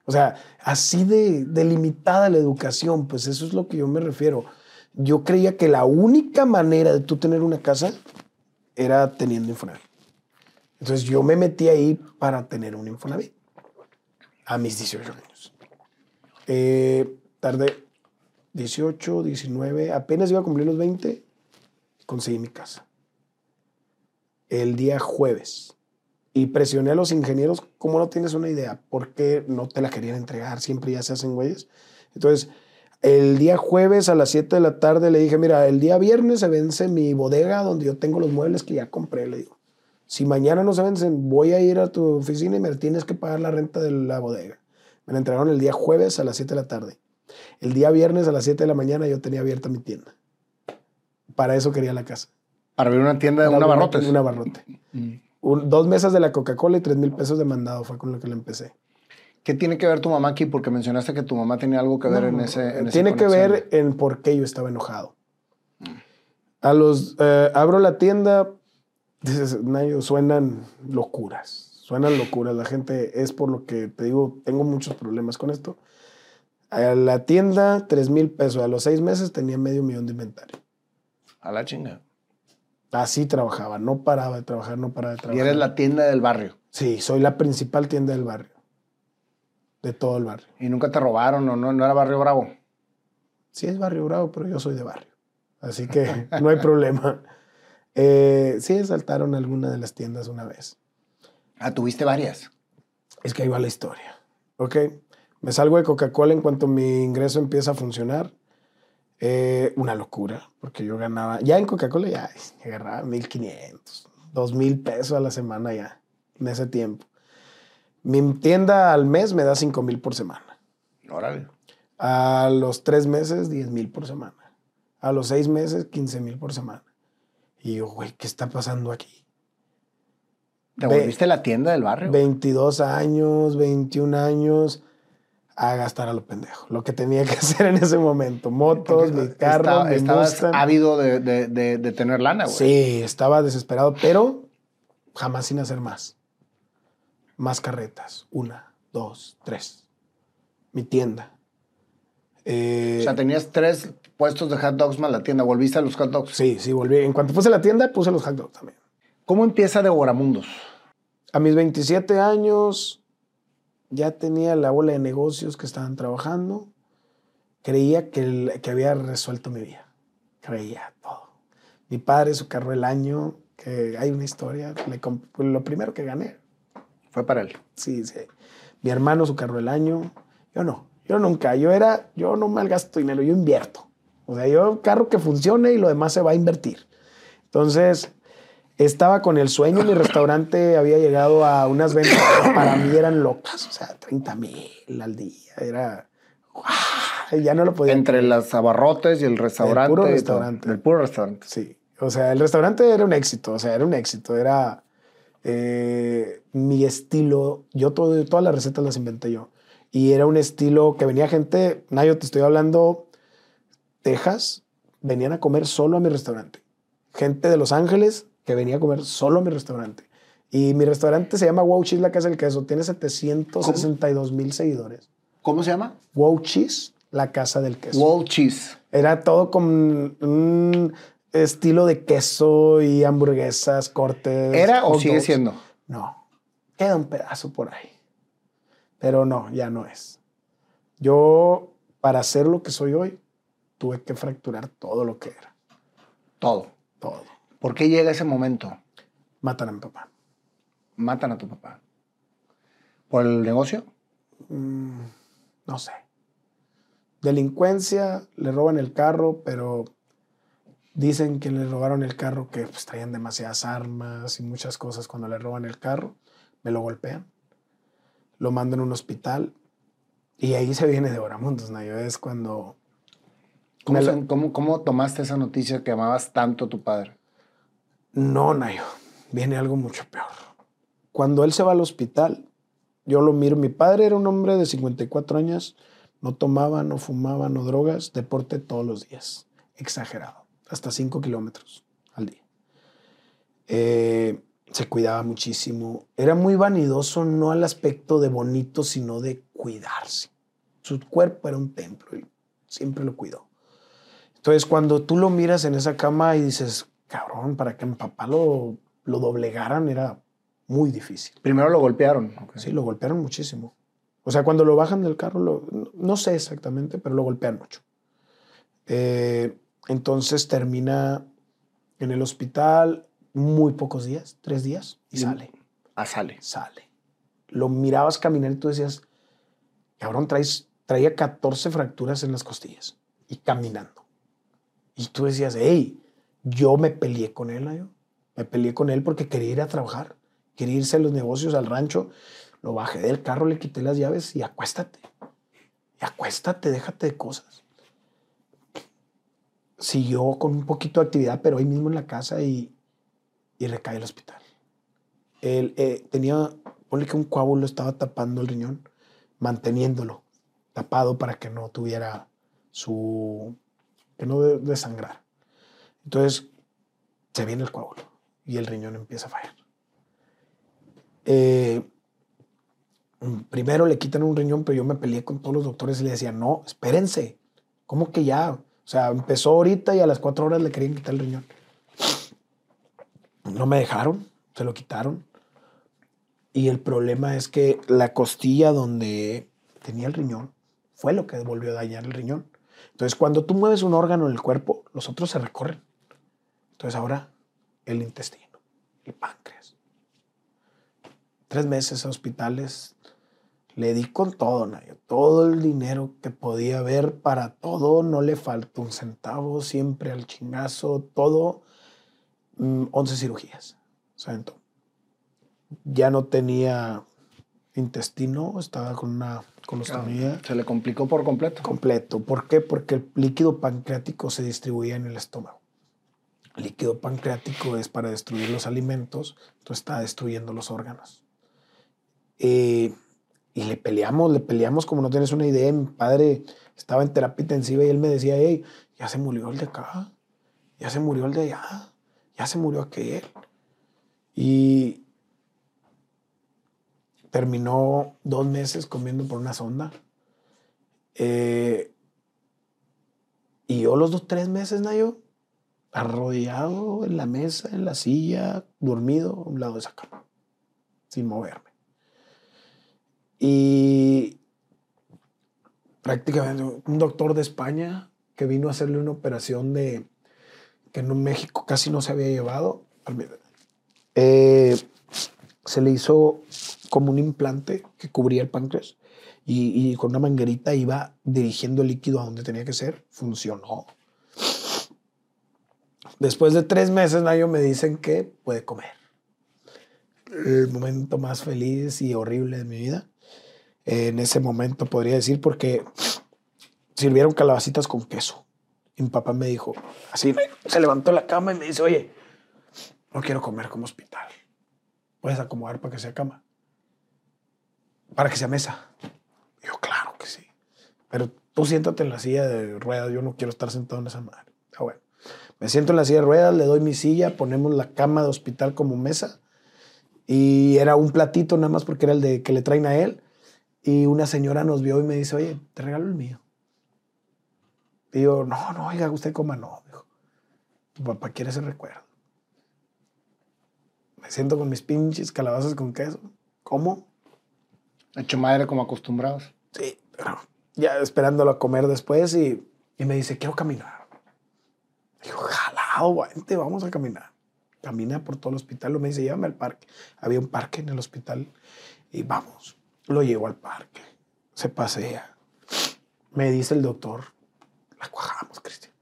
O sea, así de, de limitada la educación, pues eso es lo que yo me refiero. Yo creía que la única manera de tú tener una casa era teniendo Infonavit. Entonces yo me metí ahí para tener un Infonavit a mis 18 años. Eh, tardé 18, 19, apenas iba a cumplir los 20, conseguí mi casa. El día jueves. Y presioné a los ingenieros, como no tienes una idea, porque no te la querían entregar, siempre ya se hacen güeyes. Entonces, el día jueves a las 7 de la tarde le dije, mira, el día viernes se vence mi bodega donde yo tengo los muebles que ya compré, le digo. Si mañana no se vencen, voy a ir a tu oficina y me tienes que pagar la renta de la bodega. Me la entregaron el día jueves a las 7 de la tarde. El día viernes a las 7 de la mañana yo tenía abierta mi tienda. Para eso quería la casa. Para abrir una tienda de Para una abrir barrotes. Una barrote. Un- dos mesas de la Coca-Cola y tres mil pesos de mandado fue con lo que le empecé. ¿Qué tiene que ver tu mamá aquí? Porque mencionaste que tu mamá tenía algo que ver en ese. En tiene que ver en por qué yo estaba enojado. A los eh, abro la tienda, dices, Nayo, suenan locuras, suenan locuras. La gente es por lo que te digo, tengo muchos problemas con esto. A la tienda, tres mil pesos. A los seis meses tenía medio millón de inventario. A la chinga. Así trabajaba, no paraba de trabajar, no paraba de Y trabajar. eres la tienda del barrio. Sí, soy la principal tienda del barrio, de todo el barrio. Y nunca te robaron o no, no era barrio bravo. Sí es barrio bravo, pero yo soy de barrio. Así que no hay problema. Eh, sí, asaltaron alguna de las tiendas una vez. Ah, tuviste varias. Es que ahí va la historia. ¿Ok? Me salgo de Coca-Cola en cuanto mi ingreso empieza a funcionar. Eh, una locura, porque yo ganaba, ya en Coca-Cola ya agarraba 1.500, 2.000 pesos a la semana ya, en ese tiempo. Mi tienda al mes me da 5.000 por semana. Órale. A los tres meses, 10 mil por semana. A los seis meses, 15 mil por semana. Y yo, güey, ¿qué está pasando aquí? ¿Te Ve- volviste la tienda del barrio? 22 años, 21 años, a gastar a lo pendejo. Lo que tenía que hacer en ese momento. Motos, Porque mi carro, estaba- mi estabas Mustang. ávido de, de- de- de tener lana, güey. Sí, estaba desesperado, pero jamás sin hacer más. Más carretas. Una, dos, tres. Mi tienda. Eh, O sea, tenías tres puestos de hot dogs más la tienda. Volviste a los hot dogs. Sí, sí, volví. En cuanto puse la tienda, puse los hot dogs también. ¿Cómo empieza Devoramundos? A mis 27 años ya tenía la bola de negocios que estaban trabajando. Creía que, el- que había resuelto mi vida. Creía todo. Mi padre, su carro del año, que hay una historia. le fue lo primero que gané. Fue para él. Sí, sí. Mi hermano, su carro del año. Yo no. Yo nunca. Yo era, yo no malgasto dinero, yo invierto. O sea, yo carro que funcione y lo demás se va a invertir. Entonces, estaba con el sueño. Mi restaurante había llegado a unas ventas que para mí eran locas. O sea, 30 mil al día. Era. Ya no lo podía. Entre las abarrotes y el restaurante. puro y todo. restaurante. El puro restaurante. Sí. O sea, el restaurante era un éxito. O sea, era un éxito. Era eh, mi estilo. Yo todo, todas las recetas las inventé yo. Y era un estilo que venía gente. Nayo, te estoy hablando. Texas. Venían a comer solo a mi restaurante. Gente de Los Ángeles que venía a comer solo a mi restaurante. Y mi restaurante se llama Wow Cheese, la casa del queso. Tiene 762 mil seguidores. ¿Cómo se llama? Wow Cheese, la casa del queso. Wall cheese. Era todo con un estilo de queso y hamburguesas, cortes. ¿Era o sigue dogs. siendo? No. Queda un pedazo por ahí. Pero no, ya no es. Yo, para ser lo que soy hoy, tuve que fracturar todo lo que era. Todo. Todo. ¿Por qué llega ese momento? Matan a mi papá. Matan a tu papá. ¿Por el negocio? No sé. Delincuencia, le roban el carro, pero dicen que le robaron el carro que pues, traían demasiadas armas y muchas cosas cuando le roban el carro. Me lo golpean. Lo mandan a un hospital. Y ahí se viene de Oramundos, Nayo. Es cuando... ¿Cómo, cómo- cómo tomaste esa noticia que amabas tanto a tu padre? No, Nayo. Viene algo mucho peor. Cuando él se va al hospital, yo lo miro. Mi padre era un hombre de 54 años. No tomaba, no fumaba, no drogas. Deporte todos los días. Exagerado. Hasta 5 kilómetros al día. Eh, se cuidaba muchísimo. Era muy vanidoso, no al aspecto de bonito, sino de cuidarse. Su cuerpo era un templo y siempre lo cuidó. Entonces, cuando tú lo miras en esa cama y dices, cabrón, para que mi papá lo, lo doblegaran era muy difícil. Primero lo golpearon. ok. Sí, lo golpearon muchísimo. O sea, cuando lo bajan del carro, lo- no, no sé exactamente, pero lo golpean mucho. Eh, entonces termina en el hospital muy pocos días, tres días, y Y- sale, Ah, sale. sale. Lo mirabas caminar y tú decías, cabrón, traes, traía 14 fracturas en las costillas y caminando. Y tú decías, hey, yo me peleé con él, yo. Me peleé con él porque quería ir a trabajar, quería irse a los negocios, al rancho. Lo bajé del carro, le quité las llaves y acuéstate. Y acuéstate, déjate de cosas. Siguió con un poquito de actividad, pero ahí mismo en la casa y, y recae al hospital. Él eh, tenía, ponle que un coágulo estaba tapando el riñón, manteniéndolo tapado para que no tuviera su, que no de- desangrara. Entonces, se viene el coágulo y el riñón empieza a fallar. Eh, primero le quitan un riñón, pero yo me peleé con todos los doctores y le decía, no, espérense, ¿cómo que ya? O sea, empezó ahorita y a las cuatro horas le querían quitar el riñón. No me dejaron, se lo quitaron. Y el problema es que la costilla donde tenía el riñón fue lo que volvió a dañar el riñón. Entonces, cuando tú mueves un órgano en el cuerpo, los otros se recorren. Entonces, ahora el intestino, el páncreas. Tres meses a hospitales. Le di con todo, Nayo. Todo el dinero que podía haber para todo. No le faltó un centavo. Siempre al chingazo. Todo. Mm, 11 cirugías. Se aventó. Ya no tenía intestino. Estaba con una colostomía Se le complicó por completo. completo. ¿Por qué? Porque el líquido pancreático se distribuía en el estómago. El líquido pancreático es para destruir los alimentos, entonces está destruyendo los órganos. Eh, y le peleamos, le peleamos como no tienes una idea. Mi padre estaba en terapia intensiva y él me decía, hey, ya se murió el de acá, ya se murió el de allá, ya se murió aquel. Y terminó dos meses comiendo por una sonda. Eh, y yo los dos, tres meses, Nayo, arrodillado en la mesa, en la silla, dormido a un lado de esa cama, sin moverme. Y prácticamente un doctor de España que vino a hacerle una operación de que en México casi no se había llevado, eh, se le hizo como un implante que cubría el páncreas y, con una manguerita iba dirigiendo el líquido a donde tenía que ser. Funcionó. Después de tres meses, Nayo, me dicen que puede comer. El momento más feliz y horrible de mi vida. En ese momento podría decir porque sirvieron calabacitas con queso. Y mi papá me dijo, así se levantó la cama y me dice, oye, no quiero comer como hospital. Puedes acomodar para que sea cama. Para que sea mesa. Y yo, claro que sí. Pero tú siéntate en la silla de ruedas. Yo no quiero estar sentado en esa madre. Ah, bueno. Me siento en la silla de ruedas, le doy mi silla, ponemos la cama de hospital como mesa. Y era un platito nada más porque era el de que le traen a él. Y una señora nos vio y me dice, oye, te regalo el mío. Y yo, no, no, oiga, usted coma, no. Dijo, tu papá quiere ese recuerdo. Me siento con mis pinches calabazas con queso. ¿Cómo? Hecho madre como acostumbrados. Sí, pero ya esperándolo a comer después y, y me dice, quiero caminar. Dijo, jalado, vente, vamos a caminar. Camina por todo el hospital. Me dice, llévame al parque. Había un parque en el hospital y vamos. Lo llevo al parque. Se pasea. Me dice el doctor, la cuajamos, Cristian.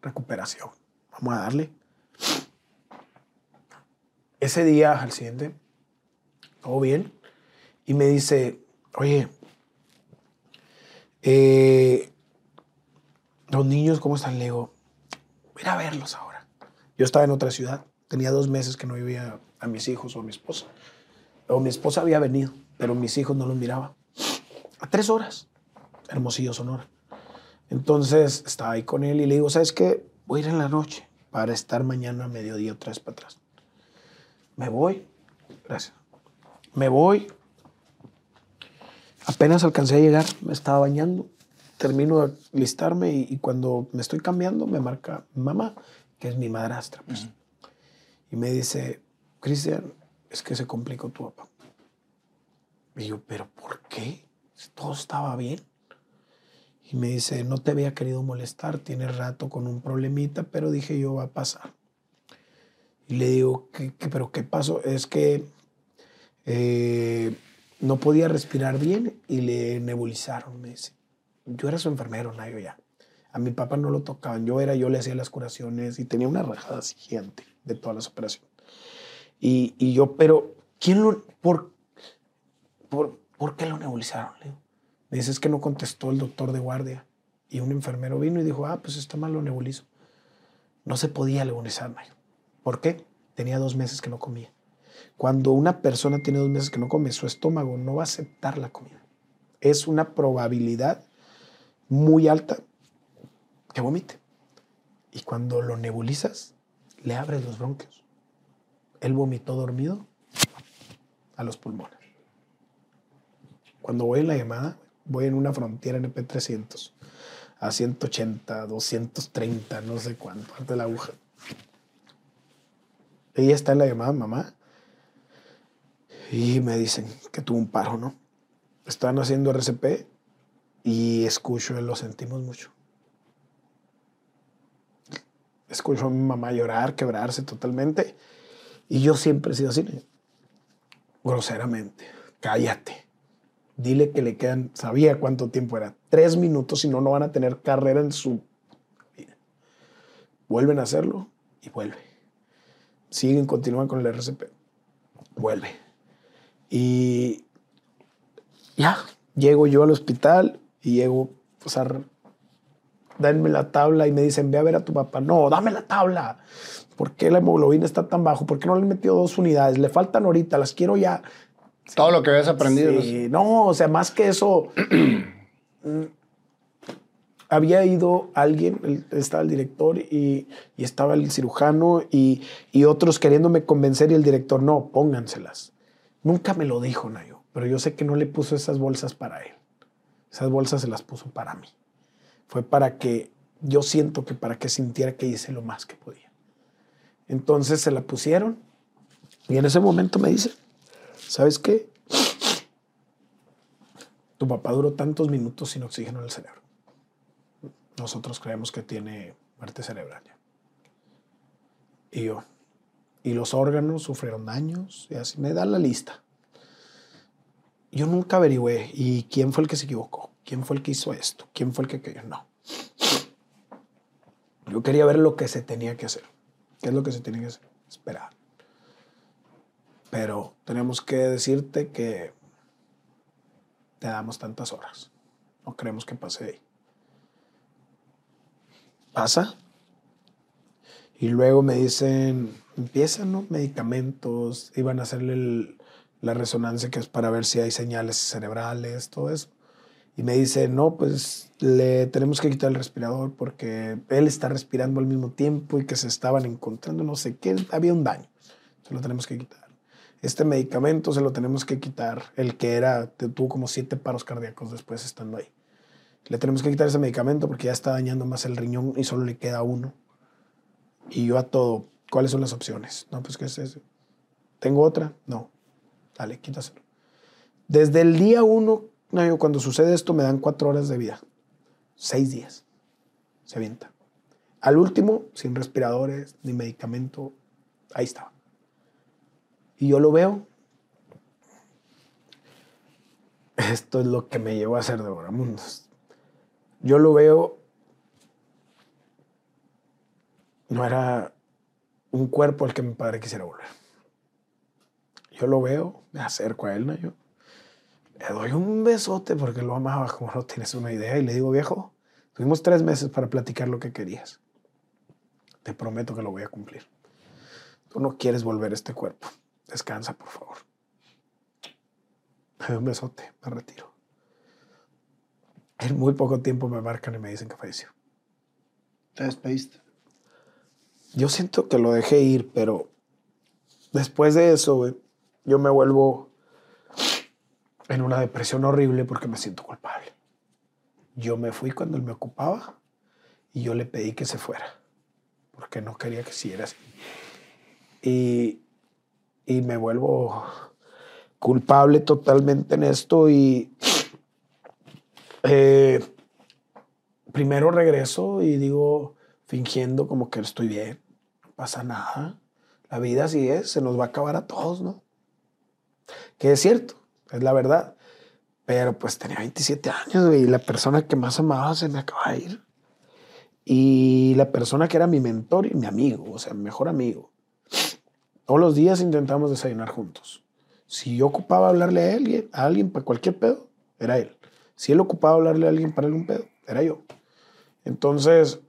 Recuperación. Vamos a darle. Ese día, al siguiente, todo bien. Y me dice, oye, eh, los niños, ¿cómo están? Le digo, ir a verlos ahora. Yo estaba en otra ciudad. Tenía dos meses que no vivía a mis hijos o a mi esposa. O mi esposa había venido, pero mis hijos no los miraba. A tres horas. Hermosillo, Sonora. Entonces estaba ahí con él y le digo, ¿sabes qué? Voy a ir en la noche para estar mañana a mediodía otra vez para atrás. Me voy. Gracias. Me voy. Apenas alcancé a llegar, me estaba bañando. Termino de listarme y, y cuando me estoy cambiando me marca mamá, que es mi madrastra. Pues. Y me dice, Cristian, es que se complicó tu papá. Y yo, ¿pero por qué? Todo estaba bien. Y me dice, no te había querido molestar, tiene rato con un problemita, pero dije yo, va a pasar. Y le digo, ¿qué, pero qué pasó? Es que eh, no podía respirar bien y le nebulizaron, me dice. Yo era su enfermero, Nayo, ya. A mi papá no lo tocaban, yo era, yo le hacía las curaciones y tenía una rajada gigante de todas las operaciones. Y, y yo, pero, ¿quién lo, por, por, por qué lo nebulizaron? Le digo, me dice, es que no contestó el doctor de guardia. Y un enfermero vino y dijo, ah, pues está mal, lo nebulizo. No se podía nebulizar, Nayo. ¿Por qué? Tenía dos meses que no comía. Cuando una persona tiene dos meses que no come, su estómago no va a aceptar la comida. Es una probabilidad muy alta que vomite. Y cuando lo nebulizas, le abres los bronquios. Él vomitó dormido a los pulmones. Cuando voy en la llamada, voy en una frontera NP300 a 180, 230, no sé cuánto, antes de la aguja. Ella está en la llamada, mamá, y me dicen que tuvo un paro, ¿no? Están haciendo RCP y escucho, lo sentimos mucho. Escucho a mi mamá llorar, quebrarse totalmente. Y yo siempre he sido así, groseramente. Cállate. Dile que le quedan, sabía cuánto tiempo era, tres minutos, si no, no van a tener carrera en su vida. Vuelven a hacerlo y vuelve. Siguen, continúan con el RCP. Vuelve. Y ya, llego yo al hospital y llego, pues, a, denme la tabla y me dicen, ve a ver a tu papá. No, dame la tabla. ¿Por qué la hemoglobina está tan bajo? ¿Por qué no le he metido dos unidades? Le faltan ahorita, las quiero ya. Todo lo que habías aprendido. Sí, no, o sea, más que eso, había ido alguien, estaba el director y, estaba el cirujano y, y, otros queriéndome convencer y el director, no, pónganselas. Nunca me lo dijo Nayo, pero yo sé que no le puso esas bolsas para él. Esas bolsas se las puso para mí. Fue para que, yo siento que para que sintiera que hice lo más que podía. Entonces se la pusieron y en ese momento me dice, ¿sabes qué? Tu papá duró tantos minutos sin oxígeno en el cerebro. Nosotros creemos que tiene muerte cerebral. Y yo, y los órganos sufrieron daños, y así me da la lista. Yo nunca averigüé, ¿y quién fue el que se equivocó? ¿Quién fue el que hizo esto? ¿Quién fue el que cayó? No. Yo quería ver lo que se tenía que hacer. ¿Qué es lo que se tiene que hacer? Esperar. Pero tenemos que decirte que te damos tantas horas. No queremos que pase ahí. Pasa. Y luego me dicen, empiezan, ¿no? Medicamentos, iban a hacerle el, la resonancia que es para ver si hay señales cerebrales, todo eso. Y me dice, no, pues le tenemos que quitar el respirador porque él está respirando al mismo tiempo y que se estaban encontrando, no sé qué, había un daño. Se lo tenemos que quitar. Este medicamento se lo tenemos que quitar, el que era, tuvo como siete paros cardíacos después estando ahí. Le tenemos que quitar ese medicamento porque ya está dañando más el riñón y solo le queda uno. Y yo a todo, ¿cuáles son las opciones? No, pues ¿qué es eso? ¿Tengo otra? No. Dale, quítaselo. Desde el día uno, no, yo, cuando sucede esto me dan cuatro horas de vida. Seis días. Se avienta. Al último, sin respiradores ni medicamento, ahí estaba. Y yo lo veo. Esto es lo que me llevó a ser de Mundos. Yo lo veo. No era un cuerpo al que mi padre quisiera volver. Yo lo veo, me acerco a él, ¿no? Yo le doy un besote porque lo amaba como no tienes una idea y le digo, viejo, tuvimos tres meses para platicar lo que querías te prometo que lo voy a cumplir. Tú no quieres volver a este cuerpo. Descansa, por favor. Me doy un besote, me retiro. En muy poco tiempo me marcan y me dicen que falleció. ¿Te despediste? Yo siento que lo dejé ir, pero después de eso, yo me vuelvo en una depresión horrible porque me siento culpable. Yo me fui cuando él me ocupaba y yo le pedí que se fuera porque no quería que siguiera así. Y, y me vuelvo culpable totalmente en esto y eh, primero regreso y digo, fingiendo como que estoy bien, no pasa nada, la vida así es, se nos va a acabar a todos, ¿no? Que es cierto, es la verdad, pero pues tenía 27 años y la persona que más amaba se me acaba de ir. Y la persona que era mi mentor y mi amigo, o sea, mejor amigo. Todos los días intentamos desayunar juntos. Si yo ocupaba hablarle a alguien, a alguien para cualquier pedo, era él. Si él ocupaba hablarle a alguien para algún pedo, era yo. Entonces,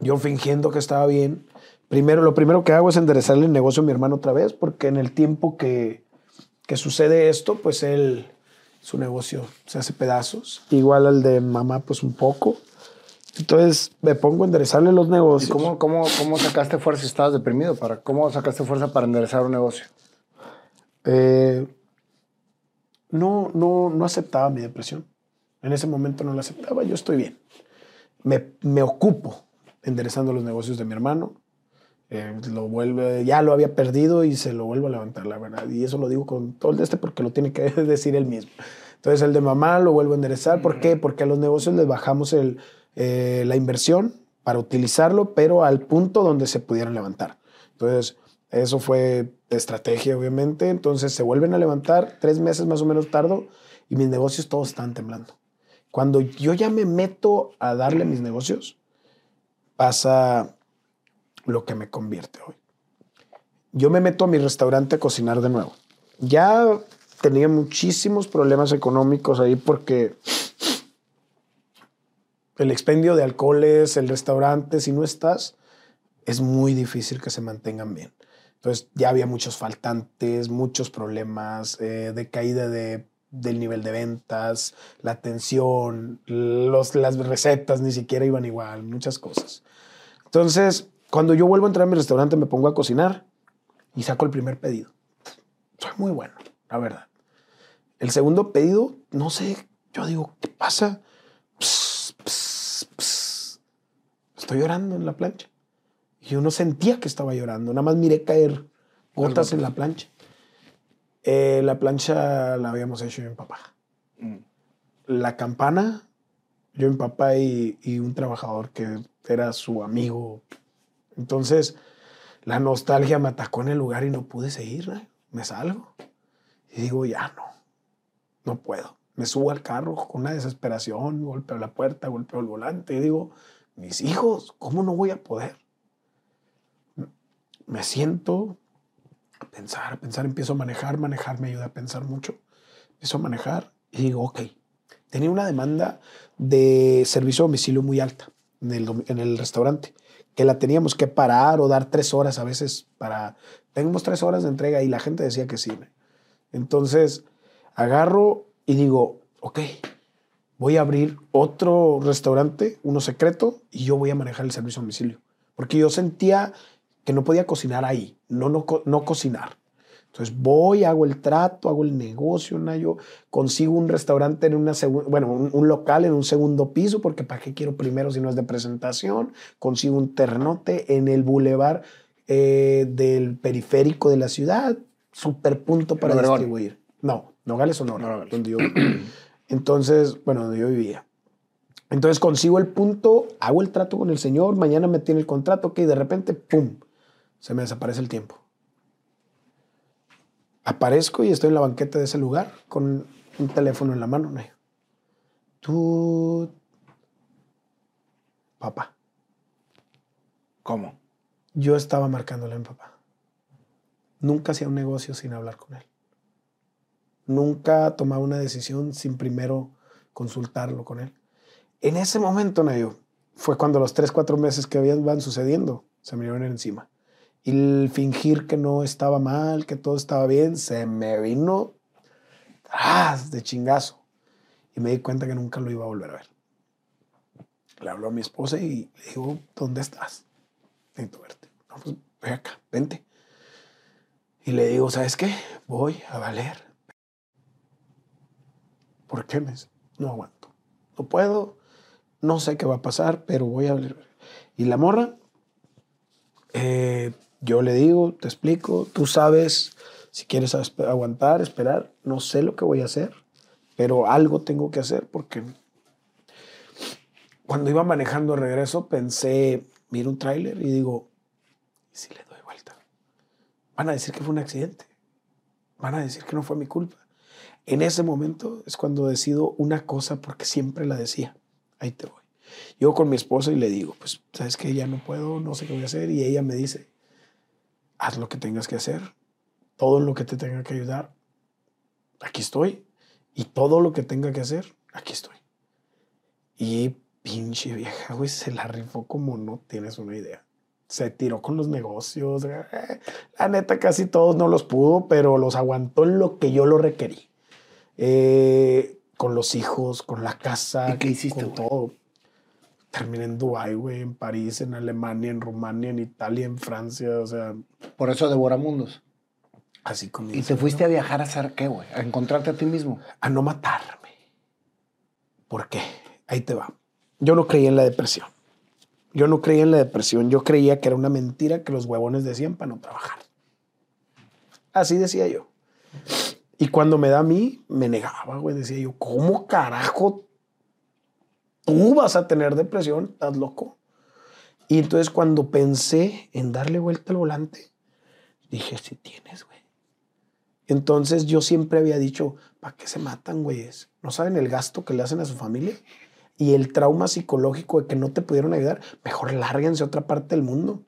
yo fingiendo que estaba bien, primero, lo primero que hago es enderezarle el negocio a mi hermano otra vez, porque en el tiempo que, que sucede esto, pues él, su negocio se hace pedazos. Igual al de mamá, pues un poco. Entonces me pongo a enderezarle los negocios. ¿Y cómo, cómo, cómo sacaste fuerza si estabas deprimido? Para, ¿Cómo sacaste fuerza para enderezar un negocio? Eh, no, no, no aceptaba mi depresión. En ese momento no la aceptaba, yo estoy bien. Me, me ocupo enderezando los negocios de mi hermano. Eh, lo vuelve, ya lo había perdido y se lo vuelvo a levantar, la verdad. Y eso lo digo con todo el de este porque lo tiene que decir él mismo. Entonces el de mamá lo vuelvo a enderezar. ¿Por qué? Porque a los negocios les bajamos el, eh, la inversión para utilizarlo, pero al punto donde se pudieran levantar. Entonces, eso fue estrategia, obviamente. Entonces, se vuelven a levantar, tres meses más o menos tardo, y mis negocios todos están temblando. Cuando yo ya me meto a darle mis negocios, pasa lo que me convierte hoy. Yo me meto a mi restaurante a cocinar de nuevo. Ya tenía muchísimos problemas económicos ahí porque el expendio de alcoholes, el restaurante, si no estás, es muy difícil que se mantengan bien. Entonces ya había muchos faltantes, muchos problemas, eh, de caída de, del nivel de ventas, la atención, los, las recetas ni siquiera iban igual, muchas cosas. Entonces, cuando yo vuelvo a entrar a mi restaurante, me pongo a cocinar y saco el primer pedido. Soy muy bueno, la verdad. El segundo pedido, no sé, yo digo, ¿qué pasa? estoy llorando en la plancha. Y yo no sentía que estaba llorando, nada más miré caer gotas en la plancha. Eh, la plancha la habíamos hecho yo y mi papá. Mm. La campana, yo y mi papá y, y, un trabajador que era su amigo. Entonces, la nostalgia me atacó en el lugar y no pude seguir. Me salgo. Y digo, ya no, no puedo. Me subo al carro con una desesperación, golpeo la puerta, golpeo el volante y digo, mis hijos, ¿cómo no voy a poder? Me siento a pensar, a pensar, empiezo a manejar, manejar me ayuda a pensar mucho. Empiezo a manejar y digo, ok, tenía una demanda de servicio a domicilio muy alta en el, en el restaurante, que la teníamos que parar o dar tres horas a veces para, tenemos tres horas de entrega y la gente decía que sí. Entonces, agarro y digo, ok, voy a abrir otro restaurante, uno secreto, y yo voy a manejar el servicio a domicilio. Porque yo sentía que no podía cocinar ahí, no, no, no cocinar. Entonces voy, hago el trato, hago el negocio, Nayo, consigo un restaurante en una segunda, bueno, un, un, local en un segundo piso, porque ¿para qué quiero primero si no es de presentación? Consigo un terrenote en el bulevar eh, del periférico de la ciudad, super punto para distribuir. No, Nogales o no, Nogales. donde yo Entonces, bueno, donde yo vivía. Entonces consigo el punto, hago el trato con el señor, mañana me tiene el contrato, que de repente, ¡pum! Se me desaparece el tiempo. Aparezco y estoy en la banqueta de ese lugar con un teléfono en la mano. Tú, papá. ¿Cómo? Yo estaba marcándole a mi papá. Nunca hacía un negocio sin hablar con él. Nunca tomaba una decisión sin primero consultarlo con él. En ese momento, Nayo, fue cuando los tres, cuatro meses que habían, van sucediendo se me vinieron encima. Y el fingir que no estaba mal, que todo estaba bien, se me vino de chingazo. Y me di cuenta que nunca lo iba a volver a ver. Le habló a mi esposa y le digo, ¿dónde estás? Necesito verte. No, pues ven acá, vente. Y le digo, ¿sabes qué? Voy a valer. ¿Por qué? Me no aguanto. No puedo. No sé qué va a pasar, pero voy a valer. Y la morra, eh, yo le digo, te explico, tú sabes si quieres aguantar, esperar, no sé lo que voy a hacer, pero algo tengo que hacer porque cuando iba manejando regreso pensé, miro un tráiler y digo, ¿y si le doy vuelta? Van a decir que fue un accidente, van a decir que no fue mi culpa. En ese momento es cuando decido una cosa porque siempre la decía, ahí te voy. Yo con mi esposa y le digo, pues, ¿sabes que Ya no puedo, no sé qué voy a hacer. Y ella me dice, haz lo que tengas que hacer, todo lo que te tenga que ayudar, aquí estoy. Y todo lo que tenga que hacer, aquí estoy. Y pinche vieja, güey, se la rifó como no tienes una idea. Se tiró con los negocios. Eh, la neta, casi todos no los pudo, pero los aguantó en lo que yo lo requerí. Eh, con los hijos, con la casa. ¿Y qué hiciste? Con todo. Terminé en Dubái, güey, en París, en Alemania, en Rumania, en Italia, en Francia, o sea. Por eso devora mundos. Así como. ¿Y te fuiste a viajar a hacer qué, güey? A encontrarte a ti mismo. A no matarme. ¿Por qué? Ahí te va. Yo no creía en la depresión. Yo no creía en la depresión. Yo creía que era una mentira que los huevones decían para no trabajar. Así decía yo. Y cuando me da a mí, me negaba, güey. Decía yo, ¿cómo carajo tú vas a tener depresión, estás loco. Y entonces cuando pensé en darle vuelta al volante, dije, si tienes, güey. Entonces yo siempre había dicho, ¿para qué se matan, güeyes? ¿No saben el gasto que le hacen a su familia? Y el trauma psicológico de que no te pudieron ayudar. Mejor lárguense a otra parte del mundo.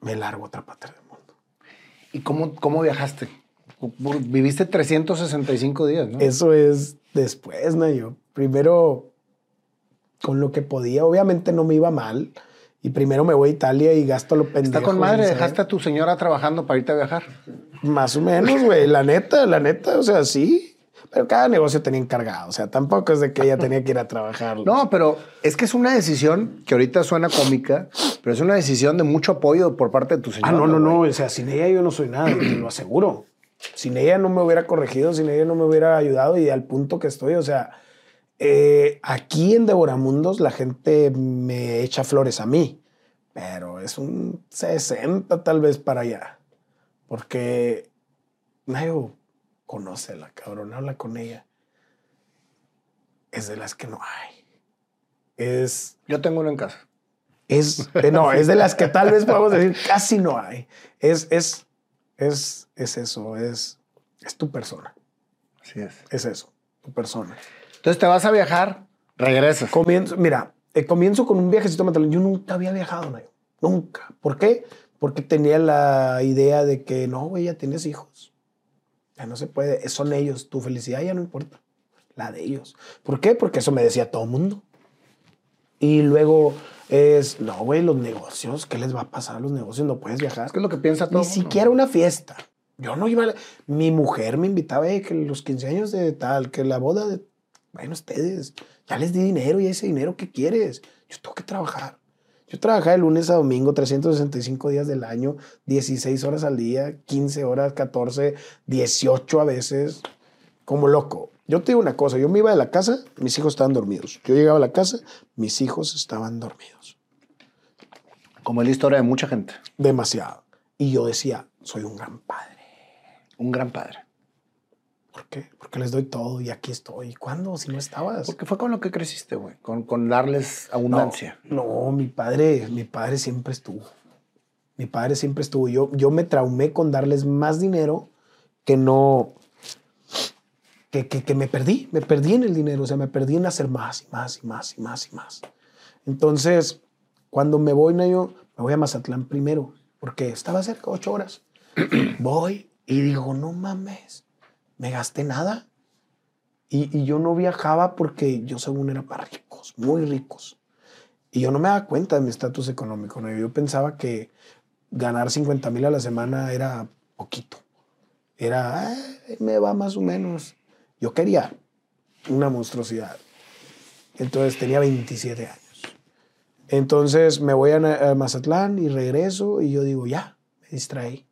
Me largo a otra parte del mundo. ¿Y cómo, cómo viajaste? Viviste 365 días, ¿no? Eso es después, ¿no? Yo primero con lo que podía. Obviamente no me iba mal. Y primero me voy a Italia y gasto lo pendejo. Está con madre, dejaste a tu señora trabajando para irte a viajar. Más o menos, güey. La neta, la neta, o sea, sí. Pero cada negocio tenía encargado. O sea, tampoco es de que ella tenía que ir a trabajar. No, pero es que es una decisión que ahorita suena cómica, pero es una decisión de mucho apoyo por parte de tu señora. Ah, no, no, no. O sea, sin ella yo no soy nada, te lo aseguro. Sin ella no me hubiera corregido, sin ella no me hubiera ayudado y al punto que estoy, o sea, eh, aquí en Devoramundos la gente me echa flores a mí, pero es un 60 tal vez para allá, porque nadie conoce a la cabrona, habla con ella. Es de las que no hay. Es. Yo tengo uno en casa. Es, eh, no, es de las que tal vez podemos decir casi no hay. Es, es, es, es eso, es, es tu persona. Así es. Es eso, tu persona. Entonces te vas a viajar, regresas. Comienzo, mira, eh, comienzo con un viajecito a Yo nunca había viajado, no, nunca. ¿Por qué? Porque tenía la idea de que no, güey, ya tienes hijos. Ya no se puede, son ellos. Tu felicidad ya no importa, la de ellos. ¿Por qué? Porque eso me decía todo el mundo. Y luego es, no, güey, los negocios, ¿qué les va a pasar a los negocios? No puedes viajar. ¿Qué es lo que piensa todo Ni siquiera una fiesta. Yo no iba a... Mi mujer me invitaba eh, que los 15 años de tal, que la boda de... Bueno, ustedes, ya les di dinero y ese dinero, ¿qué quieres? Yo tengo que trabajar. Yo trabajaba de lunes a domingo, 365 días del año, 16 horas al día, 15 horas, 14, 18 a veces, como loco. Yo te digo una cosa, yo me iba de la casa, mis hijos estaban dormidos. Yo llegaba a la casa, mis hijos estaban dormidos. Como es la historia de mucha gente. Demasiado. Y yo decía, soy un gran padre. Un gran padre. ¿Por qué? Porque les doy todo y aquí estoy. ¿Cuándo? Si no estabas. Porque fue con lo que creciste, güey. Con, con darles abundancia. No, no, mi padre, mi padre siempre estuvo. Mi padre siempre estuvo. Yo, yo me traumé con darles más dinero que no. Que, que, que me perdí. Me perdí en el dinero. O sea, me perdí en hacer más y más y más y más y más. Entonces, cuando me voy, Nayo, me voy a Mazatlán primero. Porque estaba cerca, ocho horas. voy y digo, no mames me gasté nada. Y, y, yo no viajaba porque yo según era para ricos, muy ricos. Y yo no me daba cuenta de mi estatus económico. ¿no? Yo pensaba que ganar 50 mil a la semana era poquito. Era, me va más o menos. Yo quería una monstruosidad. Entonces tenía 27 años. Entonces me voy a, Mazatlán y regreso y yo digo, ya, me distraí.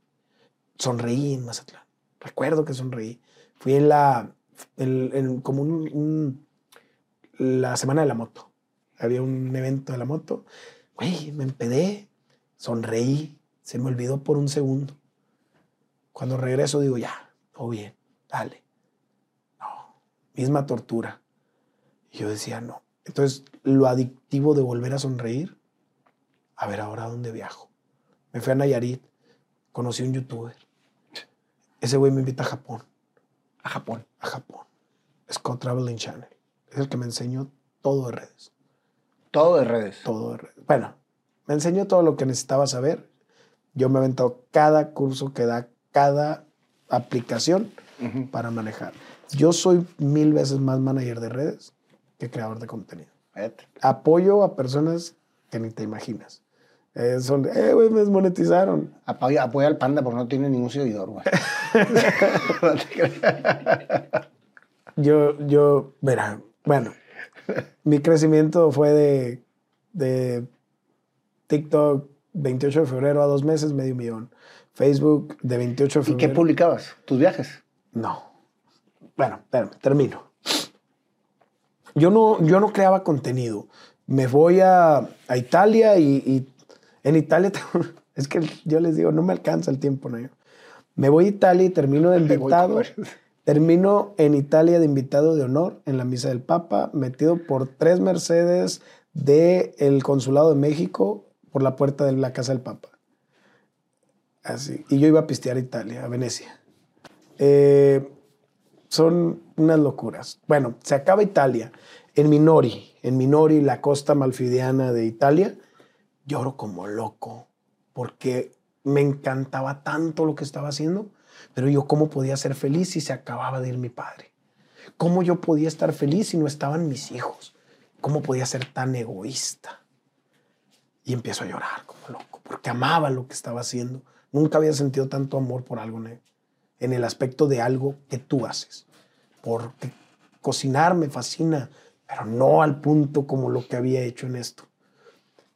Sonreí en Mazatlán. Recuerdo que sonreí. Fui en la, en, como un, la semana de la moto. Había un evento de la moto. Güey, me empedé, sonreí, se me olvidó por un segundo. Cuando regreso digo, ya, todo bien, dale. Misma tortura. Y yo decía, no. Entonces, lo adictivo de volver a sonreír, a ver ahora dónde viajo. Me fui a Nayarit, conocí a un youtuber. Ese güey me invita a Japón. A Japón. A Japón. Scott Traveling Channel. Es el que me enseñó todo de redes. Todo de redes. Todo de redes. Bueno, me enseñó todo lo que necesitaba saber. Yo me he aventado cada curso que da cada aplicación uh -huh. para manejar. Yo soy mil veces más manager de redes que creador de contenido. Apoyo a personas que ni te imaginas. Eh, son, eh, güey, me desmonetizaron. Apoya, apoya, al panda porque no tiene ningún seguidor, güey. yo, yo, verá, bueno, mi crecimiento fue de, de TikTok 28 de febrero a dos meses, medio millón. Facebook de 28 de febrero. ¿Y qué publicabas? ¿Tus viajes? No. Bueno, termino. Yo no, yo no creaba contenido. Me voy a, a Italia y, y en Italia, es que yo les digo, no me alcanza el tiempo, ¿no? Me voy a Italia y termino de invitado. Termino en Italia de invitado de honor en la misa del Papa, metido por tres Mercedes del Consulado de México por la puerta de la casa del Papa. Así. Y yo iba a pistear a Italia, a Venecia. Eh, son unas locuras. Bueno, se acaba Italia. En Minori, en Minori, la costa malfidiana de Italia, lloro como loco porque me encantaba tanto lo que estaba haciendo, pero yo cómo podía ser feliz si se acababa de ir mi padre. ¿Cómo yo podía estar feliz si no estaban mis hijos? ¿Cómo podía ser tan egoísta? Y empiezo a llorar como loco, porque amaba lo que estaba haciendo. Nunca había sentido tanto amor por algo en el aspecto de algo que tú haces. Porque cocinar me fascina, pero no al punto como lo que había hecho en esto.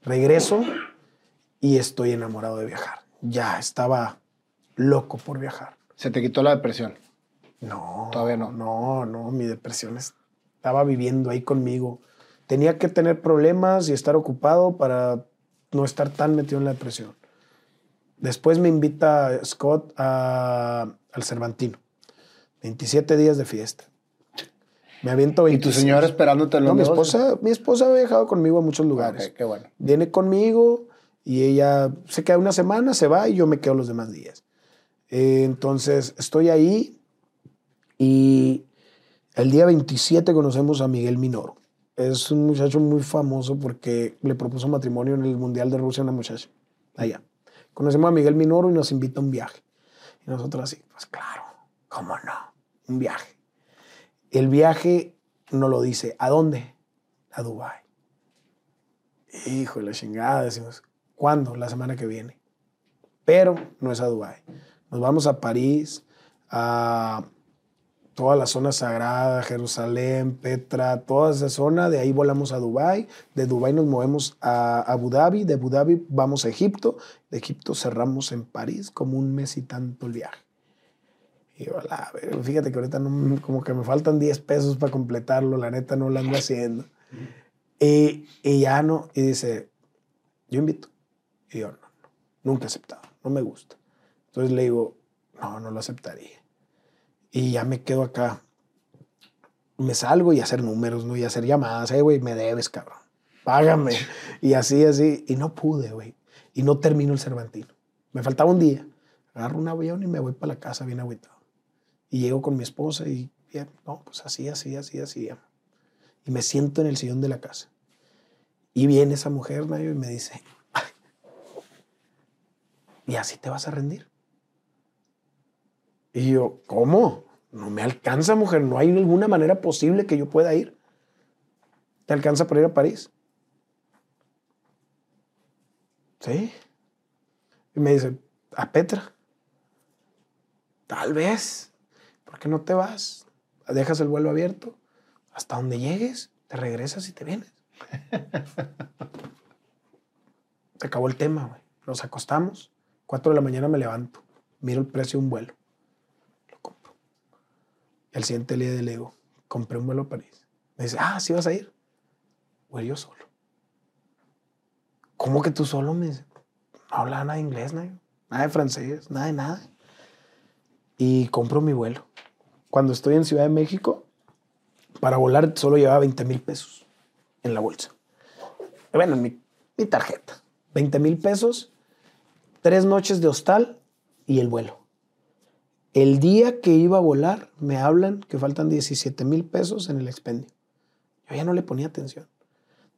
Regreso y estoy enamorado de viajar. Ya estaba loco por viajar. ¿Se te quitó la depresión? No. Todavía no. No, no, mi depresión estaba viviendo ahí conmigo. Tenía que tener problemas y estar ocupado para no estar tan metido en la depresión. Después me invita Scott a, al Cervantino. 27 días de fiesta. Me aviento 26. ¿Y tu señora esperándote en los no, mi esposa, mi esposa ha viajado conmigo a muchos lugares. Ok, qué bueno. Viene conmigo y ella se queda una semana, se va y yo me quedo los demás días. Eh, entonces estoy ahí y el día 27 conocemos a Miguel Minoro. Es un muchacho muy famoso porque le propuso matrimonio en el Mundial de Rusia a una muchacha allá. Conocemos a Miguel Minoro y nos invita a un viaje. Y nosotros así, pues claro, ¿cómo no? Un viaje. El viaje nos lo dice, ¿a dónde? A Dubái. Hijo de la chingada, decimos, ¿cuándo? La semana que viene. Pero no es a Dubái. Nos vamos a París, a toda la zona sagrada, Jerusalén, Petra, toda esa zona. De ahí volamos a Dubái. De Dubái nos movemos a Abu Dhabi. De Abu Dhabi vamos a Egipto. De Egipto cerramos en París como un mes y tanto el viaje. Y yo, la fíjate que ahorita como que me faltan 10 pesos para completarlo. La neta no lo ando haciendo. Y, ya no. Y dice, yo invito. Y yo, no, nunca he aceptado. No me gusta. Entonces le digo, no, no lo aceptaría. Y ya me quedo acá. Me salgo y hacer números, ¿no? Y hacer llamadas. Eh, güey, me debes, cabrón. Págame. Y así, así. Y no pude, güey. Y no termino el Cervantino. Me faltaba un día. Agarro un avión y me voy para la casa bien agüitado. Y llego con mi esposa y, bien, no, pues así, así, así, así. Y me siento en el sillón de la casa. Y viene esa mujer, Nayo, y me dice, ¿y así te vas a rendir? Y yo, ¿cómo? No me alcanza, mujer. No hay ninguna manera posible que yo pueda ir. ¿Te alcanza para ir a París? Sí. Y me dice, ¿a Petra? Tal vez. ¿Por qué no te vas? Dejas el vuelo abierto. Hasta donde llegues, te regresas y te vienes. Se acabó el tema, güey. Nos acostamos. Cuatro de la mañana me levanto. Miro el precio de un vuelo. El siguiente día le digo, compré un vuelo a París. Me dice, ah, ¿sí vas a ir? Voy yo solo. ¿Cómo que tú solo? Me dice, no hablaba nada de inglés, nada, nada de francés, nada de nada. Y compro mi vuelo. Cuando estoy en Ciudad de México, para volar solo llevaba 20 mil pesos en la bolsa. Bueno, mi, mi tarjeta. 20 mil pesos, tres noches de hostal y el vuelo. El día que iba a volar, me hablan que faltan 17 mil pesos en el expendio. Yo ya no le ponía atención.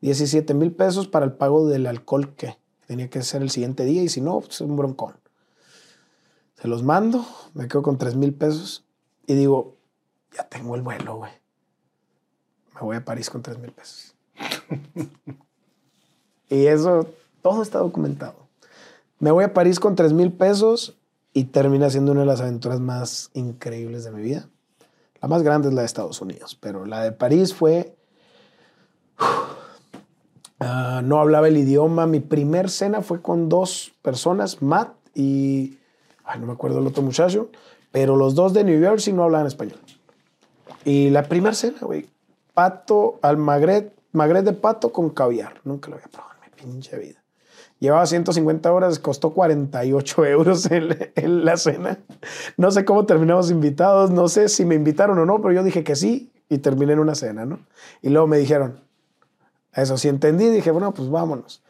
17 mil pesos para el pago del alcohol que tenía que ser el siguiente día y si no, pues un broncón. Se los mando, me quedo con 3 mil pesos y digo, ya tengo el vuelo, güey. Me voy a París con 3 mil pesos. y eso, todo está documentado. Me voy a París con 3 mil pesos y termina siendo una de las aventuras más increíbles de mi vida. La más grande es la de Estados Unidos, pero la de París fue... Ah, no hablaba el idioma. Mi primer cena fue con dos personas, Matt y... Ay, no me acuerdo el otro muchacho, pero los dos de New York sí no hablaban español. Y la primera cena, güey, pato al magret, magret de pato con caviar. Nunca lo había probado en mi pinche vida. Llevaba 150 horas, costó 48 euros en, la cena. No sé cómo terminamos invitados, no sé si me invitaron o no, pero yo dije que sí y terminé en una cena, ¿no? Y luego me dijeron, eso sí entendí, dije, bueno, pues vámonos.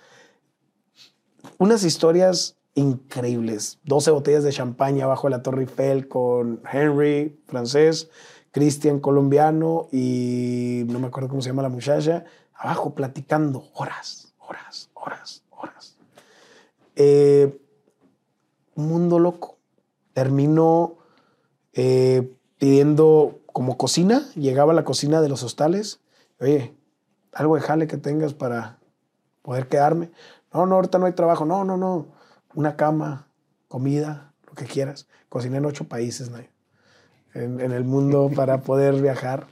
Unas historias increíbles. 12 botellas de champaña abajo de la Torre Eiffel con Henry, francés, Christian, colombiano, y no me acuerdo cómo se llama la muchacha, abajo platicando horas, horas, horas eh, mundo loco. Terminó eh, pidiendo como cocina, llegaba a la cocina de los hostales, oye, algo de jale que tengas para poder quedarme. No, no, ahorita no hay trabajo. No, no, no. Una cama, comida, lo que quieras. Cociné en ocho países, en, el mundo para poder viajar.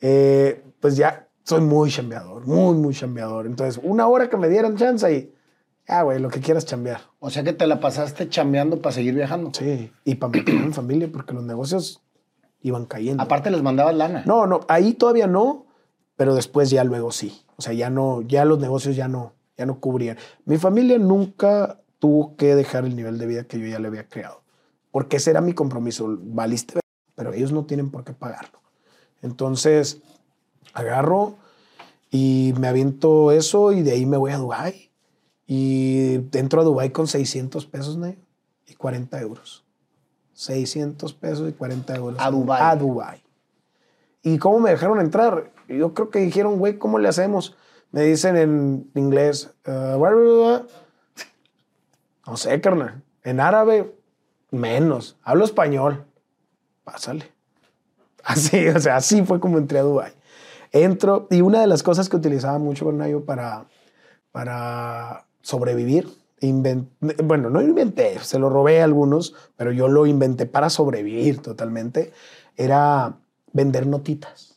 Eh, pues ya soy muy chambeador, muy, muy chambeador. Entonces, una hora que me dieran chance y Ah, güey, lo que quieras chambear. O sea que te la pasaste chambeando para seguir viajando. Sí, y para mantener en familia, porque los negocios iban cayendo. Aparte les mandabas lana. No, no, ahí todavía no, pero después ya luego sí. O sea, ya no, ya los negocios ya no, ya no cubrían. Mi familia nunca tuvo que dejar el nivel de vida que yo ya le había creado, porque ese era mi compromiso. Valiste, pero ellos no tienen por qué pagarlo. Entonces, agarro y me aviento eso y de ahí me voy a Dubái y entro a Dubai con 600 pesos, ¿no? Y 40 euros. 600 pesos y 40 euros. A Dubai. A Dubai. ¿Y cómo me dejaron entrar? Yo creo que dijeron, güey, ¿cómo le hacemos? Me dicen en inglés, uh, no sé, carnal. En árabe, menos. Hablo español. Pásale. Así, o sea, así fue como entré a Dubai. Entro, y una de las cosas que utilizaba mucho con Nayo para, para sobrevivir. bueno, no inventé, se lo robé a algunos, pero yo lo inventé para sobrevivir totalmente. era vender notitas.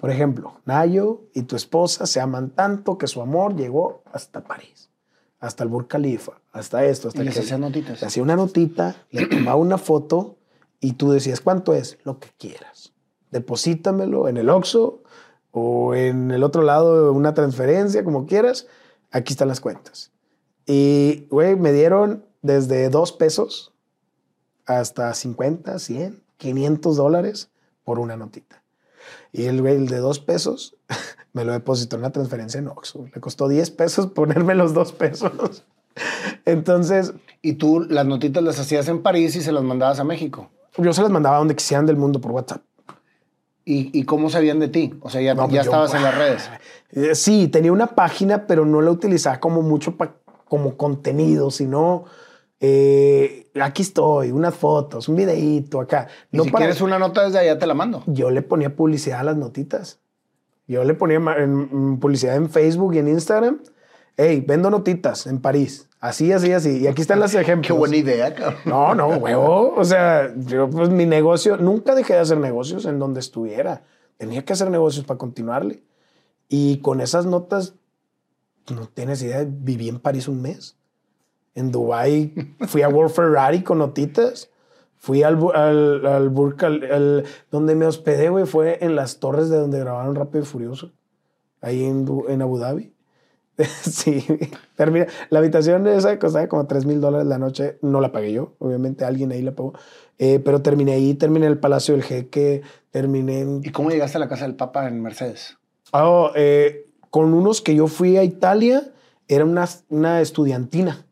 Por ejemplo, Nayo y tu esposa se aman tanto que su amor llegó hasta París, hasta el Burj Khalifa, hasta esto, hasta Y les hacía notitas. Le hacía una notita, le tomaba una foto y tú decías, ¿cuánto es? Lo que quieras. Deposítamelo en el Oxxo o en el otro lado una transferencia, como quieras. Aquí están las cuentas. Y, güey, me dieron desde dos pesos hasta 50, 100, 500 dólares por una notita. Y el güey, el de dos pesos, me lo depositó en una transferencia en Oxxo. Le costó 10 pesos ponerme los dos pesos. Entonces, Y tú las notitas las hacías en París y se las mandabas a México. yo se las mandaba donde quisieran del mundo por WhatsApp. ¿Y, y cómo sabían de ti? O sea, ya, No, pues ya yo- estabas en las redes. Eh, Sí, tenía una página, pero no la utilizaba como mucho pa- como contenido, sino eh, aquí estoy, unas fotos, un videíto acá. Y No si para- quieres una nota desde allá, te la mando. Yo le ponía publicidad a las notitas. Yo le ponía ma- en- en publicidad en Facebook y en Instagram. Hey, vendo notitas en París. Así, así, así. Y aquí están los ejemplos. Qué buena idea, cabrón. No, no, huevo. O sea, yo pues mi negocio, nunca dejé de hacer negocios en donde estuviera. Tenía que hacer negocios para continuarle. Y con esas notas, no tienes idea, viví en París un mes. En Dubai fui a World Ferrari con notitas. Fui al, al, al Burj Khal- al- donde me hospedé, güey, fue en las torres de donde grabaron Rápido y Furioso. Ahí en, en Abu Dhabi. sí, termina. La habitación esa costaba como 3 mil dólares la noche. No la pagué yo, obviamente alguien ahí la pagó. Eh, pero terminé ahí, terminé en el Palacio del Jeque, terminé en... ¿Y cómo llegaste a la casa del Papa en Mercedes? Ah, eh, con unos que yo fui a Italia, era una, una estudiantina.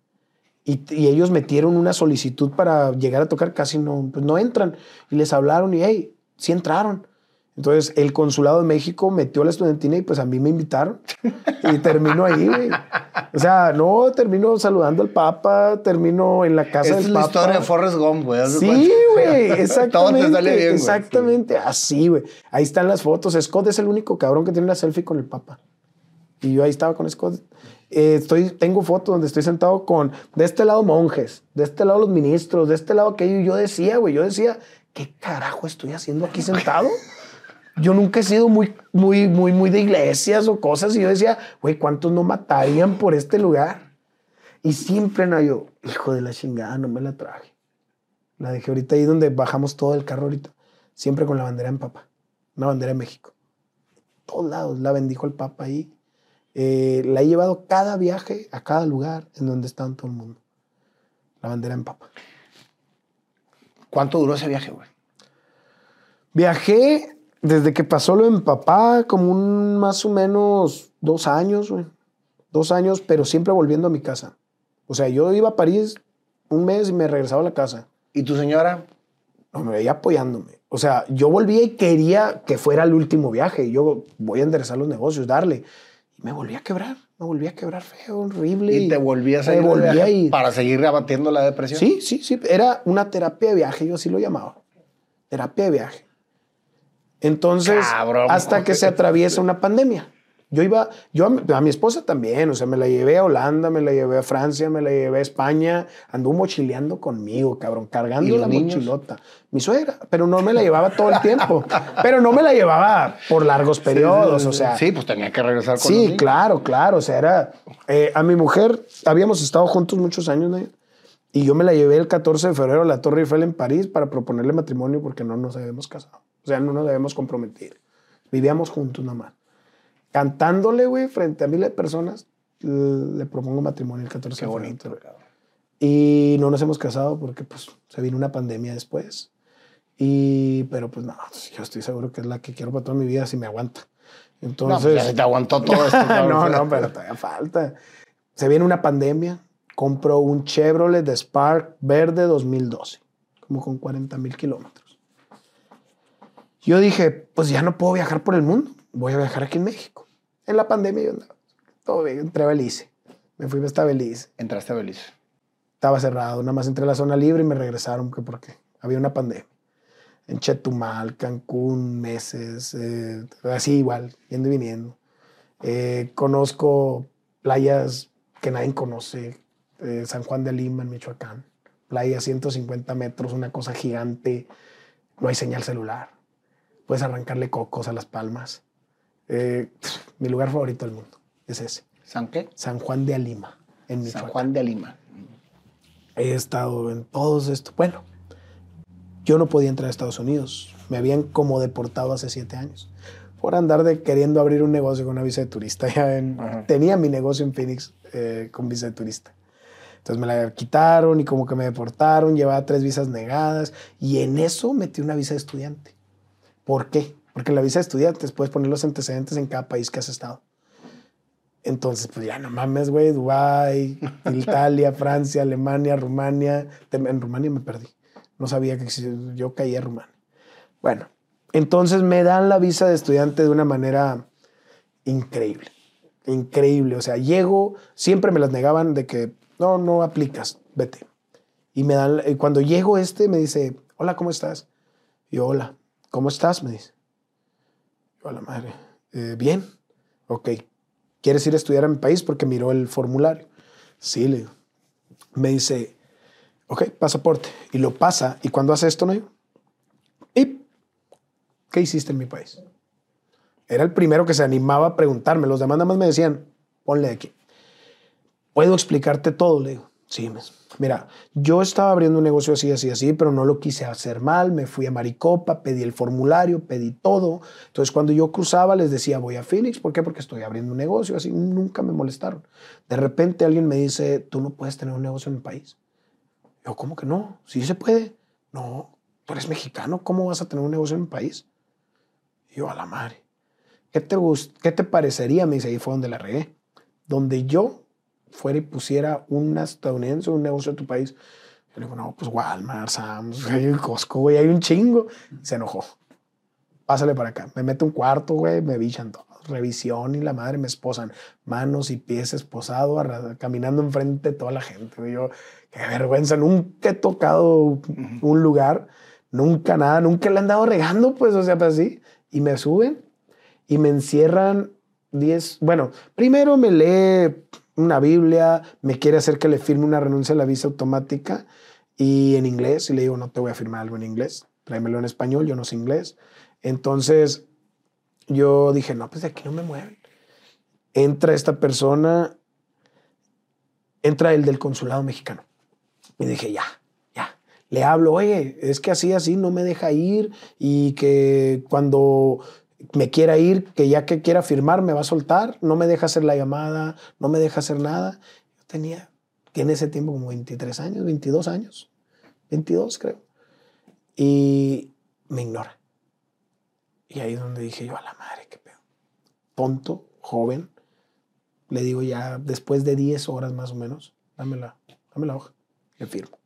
Y, y ellos metieron una solicitud para llegar a tocar, casi no, pues no entran. Y les hablaron y, hey, sí entraron. Entonces, el consulado de México metió a la estudiantina y pues a mí me invitaron. Y termino ahí, güey. O sea, no, termino saludando al Papa, termino en la casa del es la Papa. historia de Forrest Gump, güey. Sí, güey, Todo exactamente. te sale bien, güey. exactamente, así, güey. Ahí están las fotos. Scott es el único cabrón que tiene una selfie con el Papa. Y yo ahí estaba con Scott. Eh, estoy, tengo fotos donde estoy sentado con, de este lado monjes, de este lado los ministros, de este lado aquello. Y yo decía, güey, yo decía, ¿qué carajo estoy haciendo aquí sentado? Yo nunca he sido muy, muy, muy, muy de iglesias o cosas. Y yo decía, güey, ¿cuántos no matarían por este lugar? Y siempre, no, yo, hijo de la chingada, no me la traje. La dejé ahorita ahí donde bajamos todo el carro ahorita. Siempre con la bandera en papa. Una bandera de México. Todos lados. La bendijo el papa ahí. Eh, la he llevado cada viaje a cada lugar en donde está todo el mundo. La bandera en papa. ¿Cuánto duró ese viaje, güey? Viajé desde que pasó lo de mi papá, como un más o menos dos años, güey. Dos años, pero siempre volviendo a mi casa. O sea, yo iba a París un mes y me regresaba a la casa. ¿Y tu señora? No, me veía apoyándome. O sea, yo volvía y quería que fuera el último viaje. Yo voy a enderezar los negocios, darle. Y me volví a quebrar. Me volví a quebrar feo, horrible. ¿Y te volvías a ir volví a ir. para seguir abatiendo la depresión? Sí, sí, sí. Era una terapia de viaje, yo así lo llamaba. Terapia de viaje. Entonces, Cabrón, hasta que se atraviesa una pandemia. Yo iba, yo a mi, a mi esposa también, o sea, me la llevé a Holanda, me la llevé a Francia, me la llevé a España, anduvo mochileando conmigo, cabrón, cargando ¿Y los la niños? mochilota. Mi suegra, pero no me la llevaba todo el tiempo, pero no me la llevaba por largos periodos, o sea. Sí, pues tenía que regresar con Sí, claro, claro. O sea, era. eh, a mi mujer, habíamos estado juntos muchos años, ¿no? Y yo me la llevé el 14 de febrero a la Torre Eiffel en París para proponerle matrimonio porque no nos habíamos casado. O sea, no nos habíamos comprometido. Vivíamos juntos nomás. Cantándole, güey, frente a miles de personas, le propongo matrimonio el 14 Qué de bonito, febrero. cabrón. Y no nos hemos casado porque, pues, se vino una pandemia después. Y, pero, pues, no, yo estoy seguro que es la que quiero para toda mi vida si me aguanta. No, Entonces. pues ya se te aguantó todo esto. no, no, pero todavía falta. Se viene una pandemia. Compro un Chevrolet de Spark verde 2012, como con 40 mil kilómetros. Yo dije, pues ya no puedo viajar por el mundo. Voy a viajar aquí en México. En la pandemia yo andaba, todo bien, entré a Belice. Me fui hasta Belice. Entraste a Belice. Estaba cerrado, nada más entré a la zona libre y me regresaron que porque había una pandemia. En Chetumal, Cancún, meses, eh, así igual, yendo y viniendo. Eh, conozco playas que nadie conoce, eh, San Juan de Lima, en Michoacán. Playa 150 metros, una cosa gigante. no hay señal celular, puedes arrancarle cocos a las palmas. Eh, mi lugar favorito del mundo es ese. ¿San qué? San Juan de Alima, en San Michoacán. Juan de Alima. He estado en todos estos. Bueno, yo no podía entrar a Estados Unidos. Me habían como deportado hace siete años por andar de queriendo abrir un negocio con una visa de turista. Ya en- tenía mi negocio en Phoenix eh, con visa de turista. Entonces me la quitaron y como que me deportaron, llevaba tres visas negadas y en eso metí una visa de estudiante. ¿Por qué? Porque la visa de estudiantes puedes poner los antecedentes en cada país que has estado. Entonces, pues ya no mames, güey, Dubái, Italia, Francia, Alemania, Rumania. En Rumania me perdí. No sabía que existía. Yo caí a Rumania. Bueno, entonces me dan la visa de estudiante de una manera increíble. Increíble. O sea, llego, siempre me las negaban de que no, no aplicas, vete. Y me dan, y cuando llego este, me dice, hola, ¿cómo estás? Y yo, hola, ¿cómo estás? Me dice. Yo, a la madre, "Eh, bien, ok. ¿Quieres ir a estudiar a mi país? Porque miró el formulario. Sí, le digo. Me dice, ok, pasaporte. Y lo pasa. ¿Y cuando hace esto, no? ¿Y qué hiciste en mi país? Era el primero que se animaba a preguntarme. Los demás nada más me decían, ponle aquí. ¿Puedo explicarte todo? Le digo, sí. Mira, yo estaba abriendo un negocio así, así, así, pero no lo quise hacer mal. Me fui a Maricopa, pedí el formulario, pedí todo. Entonces, cuando yo cruzaba, les decía, voy a Phoenix. ¿Por qué? Porque estoy abriendo un negocio. Así nunca me molestaron. De repente alguien me dice, tú no puedes tener un negocio en el país. Yo, ¿cómo que no? Sí se puede. No, tú eres mexicano. ¿Cómo vas a tener un negocio en el país? Yo, a la madre. ¿Qué te, ¿Qué te parecería? Me dice, ahí fue donde la regué. Donde yo fuera y pusiera un estadounidense, un negocio en tu país. Yo le digo, no, pues Walmart, Sam's, hay un Costco, güey, hay un chingo. Se enojó. Pásale para acá. Me mete un cuarto, güey, me bichan todo. Revisión y la madre me esposan. Manos y pies esposado, caminando enfrente de toda la gente. Yo, qué vergüenza. Nunca he tocado un lugar, nunca nada, nunca le han dado regando, pues, o sea, pues así. Y me suben y me encierran 10. Bueno, primero me lee una Biblia, me quiere hacer que le firme una renuncia a la visa automática y en inglés. Y le digo, no te voy a firmar algo en inglés, tráemelo en español, yo no sé inglés. Entonces yo dije, no, pues de aquí no me mueven. Entra esta persona, entra el del consulado mexicano. Y dije, ya, ya. Le hablo, oye, es que así, así no me deja ir y que cuando me quiera ir, que ya que quiera firmar me va a soltar, no me deja hacer la llamada, no me deja hacer nada. Yo tenía, en ese tiempo como 23 años, 22 años, 22 creo. Y me ignora. Y ahí es donde dije yo, a la madre, qué pedo. Tonto, joven. Le digo ya, después de 10 horas más o menos, dame la, dame la hoja. Le firmo.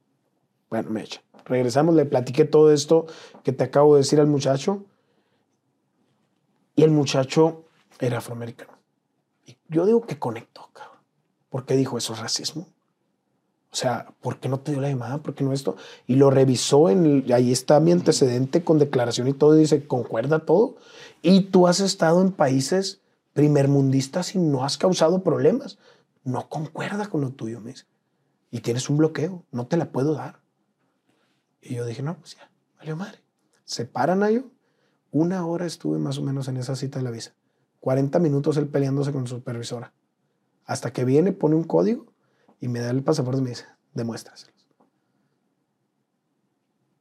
Bueno, me echa. Regresamos, le platiqué todo esto que te acabo de decir al muchacho. Y el muchacho era afroamericano. Y yo digo que conectó, cabrón. ¿Por qué dijo eso es racismo? O sea, ¿por qué no te dio la llamada? ¿Por qué no esto? Y lo revisó, en el- ahí está mi antecedente con declaración y todo, y dice, concuerda todo. Y tú has estado en países primermundistas y no has causado problemas. No concuerda con lo tuyo, me dice. Y tienes un bloqueo, no te la puedo dar. Y yo dije, no, pues ya, valió madre. Se paran a yo. Una hora estuve más o menos en esa cita de la visa. 40 minutos él peleándose con su supervisora. Hasta que viene, pone un código y me da el pasaporte y me dice, demuéstraselos.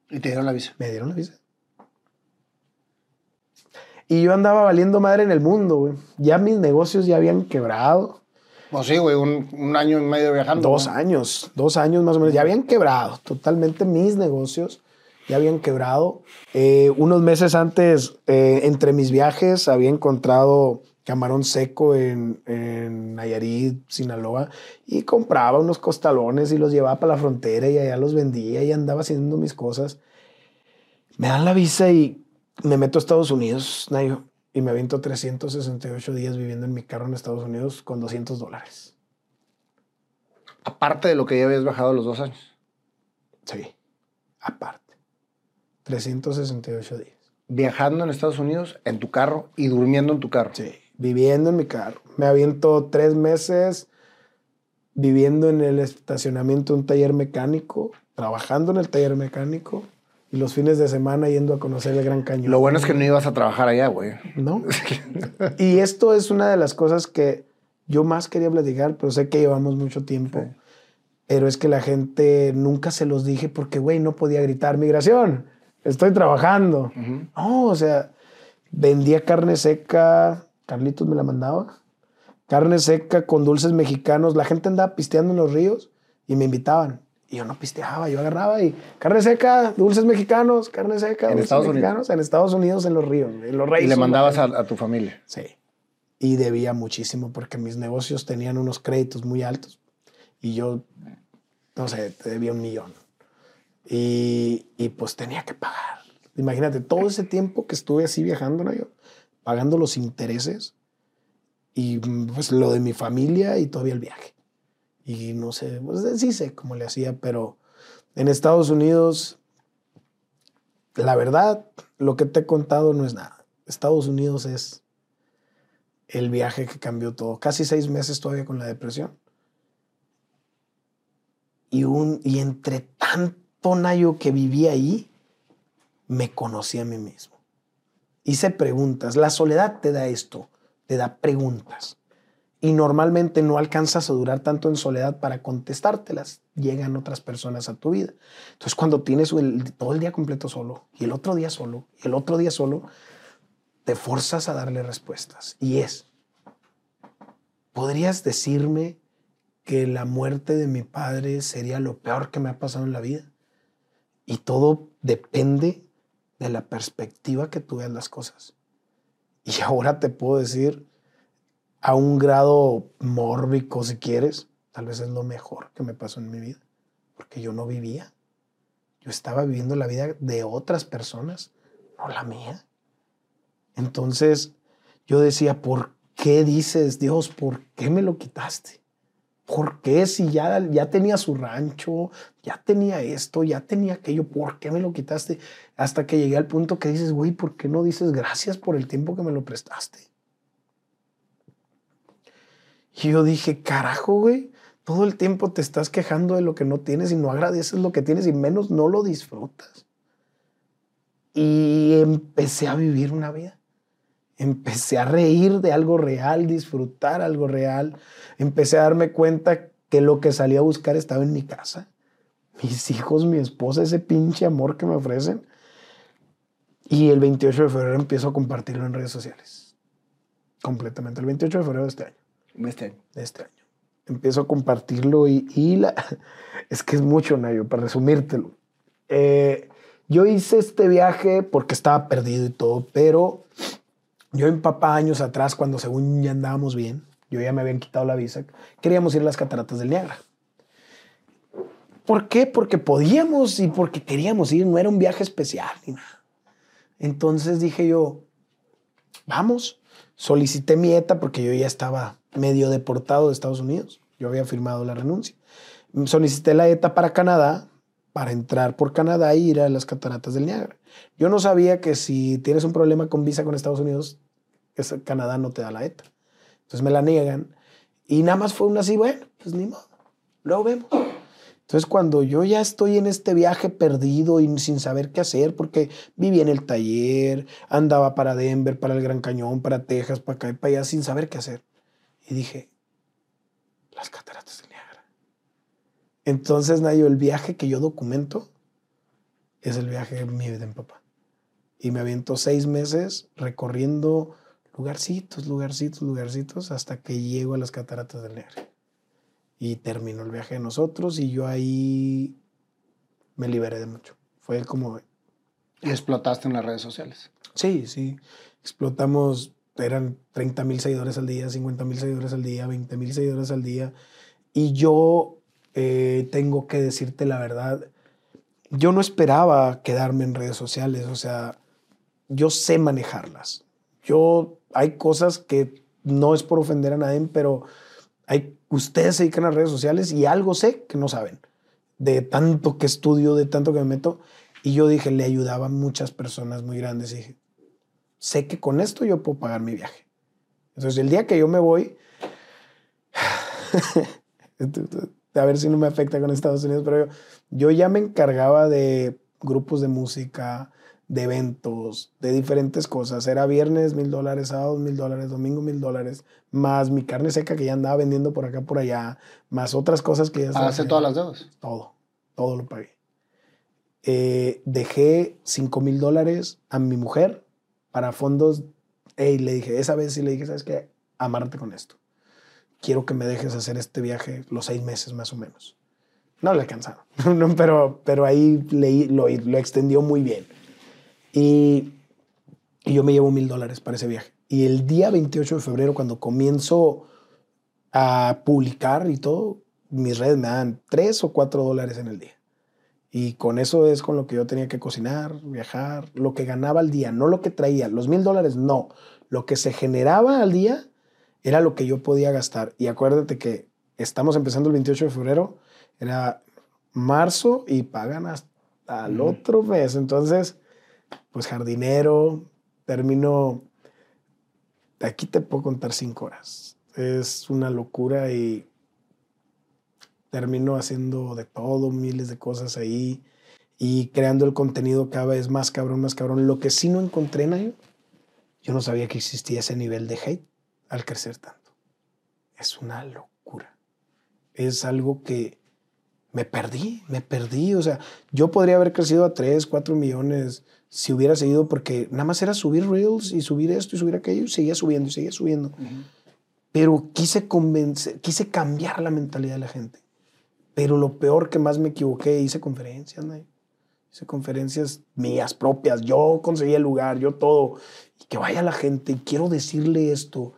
Y te dieron la visa. Me dieron la visa. Y yo andaba valiendo madre en el mundo, güey. Ya mis negocios ya habían quebrado. Pues sí, güey, un, un año y medio viajando. Dos ¿no? años, dos años más o menos. Ya habían quebrado totalmente mis negocios. Ya habían quebrado. Eh, unos meses antes, eh, entre mis viajes, había encontrado camarón seco en, en Nayarit, Sinaloa, y compraba unos costalones y los llevaba para la frontera y allá los vendía y andaba haciendo mis cosas. Me dan la visa y me meto a Estados Unidos, Nayo, y me aviento 368 días viviendo en mi carro en Estados Unidos con 200 dólares. Aparte de lo que ya habías bajado los dos años. Sí, aparte. 368 días. Viajando en Estados Unidos en tu carro y durmiendo en tu carro. Sí, viviendo en mi carro. Me aviento tres meses viviendo en el estacionamiento de un taller mecánico, trabajando en el taller mecánico, y los fines de semana yendo a conocer el Gran Cañón. Lo bueno es que no ibas a trabajar allá, güey. No. y esto es una de las cosas que yo más quería platicar, pero sé que llevamos mucho tiempo. Sí. Pero es que la gente nunca se los dije porque, güey, no podía gritar migración. Estoy trabajando. No, o sea, vendía carne seca. Carlitos me la mandaba. Carne seca con dulces mexicanos. La gente andaba pisteando en los ríos y me invitaban. Y yo no pisteaba, yo agarraba y carne seca, dulces mexicanos, carne seca, ¿En dulces Estados Unidos? mexicanos. En Estados Unidos, en los ríos, en los Y reyes. le mandabas a, a tu familia. Sí. Y debía muchísimo porque mis negocios tenían unos créditos muy altos. Y yo, no sé, te debía un millón. Y, y pues tenía que pagar. Imagínate, todo ese tiempo que estuve así viajando, ¿no? Yo, pagando los intereses y pues lo de mi familia y todavía el viaje. Y no sé, pues sí sé cómo le hacía, pero en Estados Unidos, la verdad, lo que te he contado no es nada. Estados Unidos es el viaje que cambió todo. Casi seis meses todavía con la depresión. Y, un, y entre tanto nayo que vivía ahí, me conocí a mí mismo. Hice preguntas. La soledad te da esto, te da preguntas. Y normalmente no alcanzas a durar tanto en soledad para contestártelas. Llegan otras personas a tu vida. Entonces cuando tienes todo el día completo solo, y el otro día solo, y el otro día solo, te forzas a darle respuestas. Y es, ¿podrías decirme que la muerte de mi padre sería lo peor que me ha pasado en la vida? Y todo depende de la perspectiva que tú veas las cosas. Y ahora te puedo decir, a un grado mórbico si quieres, tal vez es lo mejor que me pasó en mi vida, porque yo no vivía. Yo estaba viviendo la vida de otras personas, no la mía. Entonces yo decía, ¿por qué dices, Dios, por qué me lo quitaste? ¿Por qué si ya, ya tenía su rancho, ya tenía esto, ya tenía aquello, ¿por qué me lo quitaste? Hasta que llegué al punto que dices, güey, ¿por qué no dices gracias por el tiempo que me lo prestaste? Y yo dije, carajo, güey, todo el tiempo te estás quejando de lo que no tienes y no agradeces lo que tienes y menos no lo disfrutas. Y empecé a vivir una vida. Empecé a reír de algo real, disfrutar algo real. Empecé a darme cuenta que lo que salí a buscar estaba en mi casa. Mis hijos, mi esposa, ese pinche amor que me ofrecen. Y el 28 de febrero empiezo a compartirlo en redes sociales. Completamente. El 28 de febrero de este año Este. de este año. Empiezo a compartirlo y, y la, es que es mucho, Nayo, para resumírtelo. Eh, yo hice este viaje porque estaba perdido y todo, pero yo en papá años atrás, cuando según ya andábamos bien, yo ya me habían quitado la visa, queríamos ir a las cataratas del Niágara. ¿Por qué? Porque podíamos y porque queríamos ir, no era un viaje especial ni nada. Entonces dije yo, vamos, solicité mi ETA porque yo ya estaba medio deportado de Estados Unidos. Yo había firmado la renuncia. Solicité la ETA para Canadá, para entrar por Canadá e ir a las cataratas del Niágara. Yo no sabía que si tienes un problema con visa con Estados Unidos, Canadá no te da la ETA. Entonces me la niegan. Y nada más fue una así, bueno, pues ni modo. Luego vemos. Entonces, cuando yo ya estoy en este viaje perdido y sin saber qué hacer, porque vivía en el taller, andaba para Denver, para el Gran Cañón, para Texas, para acá y para allá, sin saber qué hacer. Y dije, las cataratas. Entonces, Nayo, el viaje que yo documento es el viaje de mi vida en papá. Y me aviento seis meses recorriendo lugarcitos, lugarcitos, lugarcitos, hasta que llego a las cataratas del Niágara. Y terminó el viaje de nosotros y yo ahí me liberé de mucho. Fue como, Y explotaste en las redes sociales. sí, sí, explotamos, eran 30 mil seguidores al día, 50 mil seguidores al día, 20 mil seguidores al día. Y yo eh, tengo que decirte la verdad, yo no esperaba quedarme en redes sociales, o sea, yo sé manejarlas. Yo, hay cosas que no es por ofender a nadie, pero hay, ustedes se dedican a redes sociales y algo sé que no saben. De tanto que estudio, de tanto que me meto. Y yo dije, le ayudaba a muchas personas muy grandes. Y dije, sé que con esto yo puedo pagar mi viaje. Entonces, el día que yo me voy, a ver si no me afecta con Estados Unidos, pero yo, yo ya me encargaba de grupos de música, de eventos, de diferentes cosas. Era viernes mil dólares, sábado mil dólares, domingo mil dólares, más mi carne seca que ya andaba vendiendo por acá, por allá, más otras cosas que ya ¿Pagaste todas las deudas? Todo, todo lo pagué. Eh, dejé cinco mil dólares a mi mujer para fondos. Y le dije, esa vez sí le dije, ¿sabes qué? Amárrate con esto. Quiero que me dejes hacer este viaje los seis meses más o menos. No le alcanzaron, pero, pero ahí leí, lo, lo extendió muy bien. Y, y yo me llevo mil dólares para ese viaje. Y el día 28 de febrero, cuando comienzo a publicar y todo, mis redes me dan tres o cuatro dólares en el día. Y con eso es con lo que yo tenía que cocinar, viajar, lo que ganaba al día, no lo que traía. Los mil dólares, no. Lo que se generaba al día era lo que yo podía gastar. Y acuérdate que estamos empezando el 28 de febrero, era marzo y pagan hasta el otro mes. Entonces, pues jardinero, termino, aquí te puedo contar cinco horas. Es una locura y termino haciendo de todo, miles de cosas ahí y creando el contenido cada vez más cabrón, más cabrón. Lo que sí no encontré en ello, yo no sabía que existía ese nivel de hate al crecer tanto. Es una locura. Es algo que me perdí, me perdí. O sea, yo podría haber crecido a 3, 4 millones si hubiera seguido, porque nada más era subir reels y subir esto y subir aquello y seguía subiendo y seguía subiendo. Pero quise convencer, quise cambiar la mentalidad de la gente. Pero lo peor que más me equivoqué, hice conferencias, ¿no? Hice conferencias mías propias. Yo conseguí el lugar, yo todo. Y que vaya la gente. Y quiero decirle esto.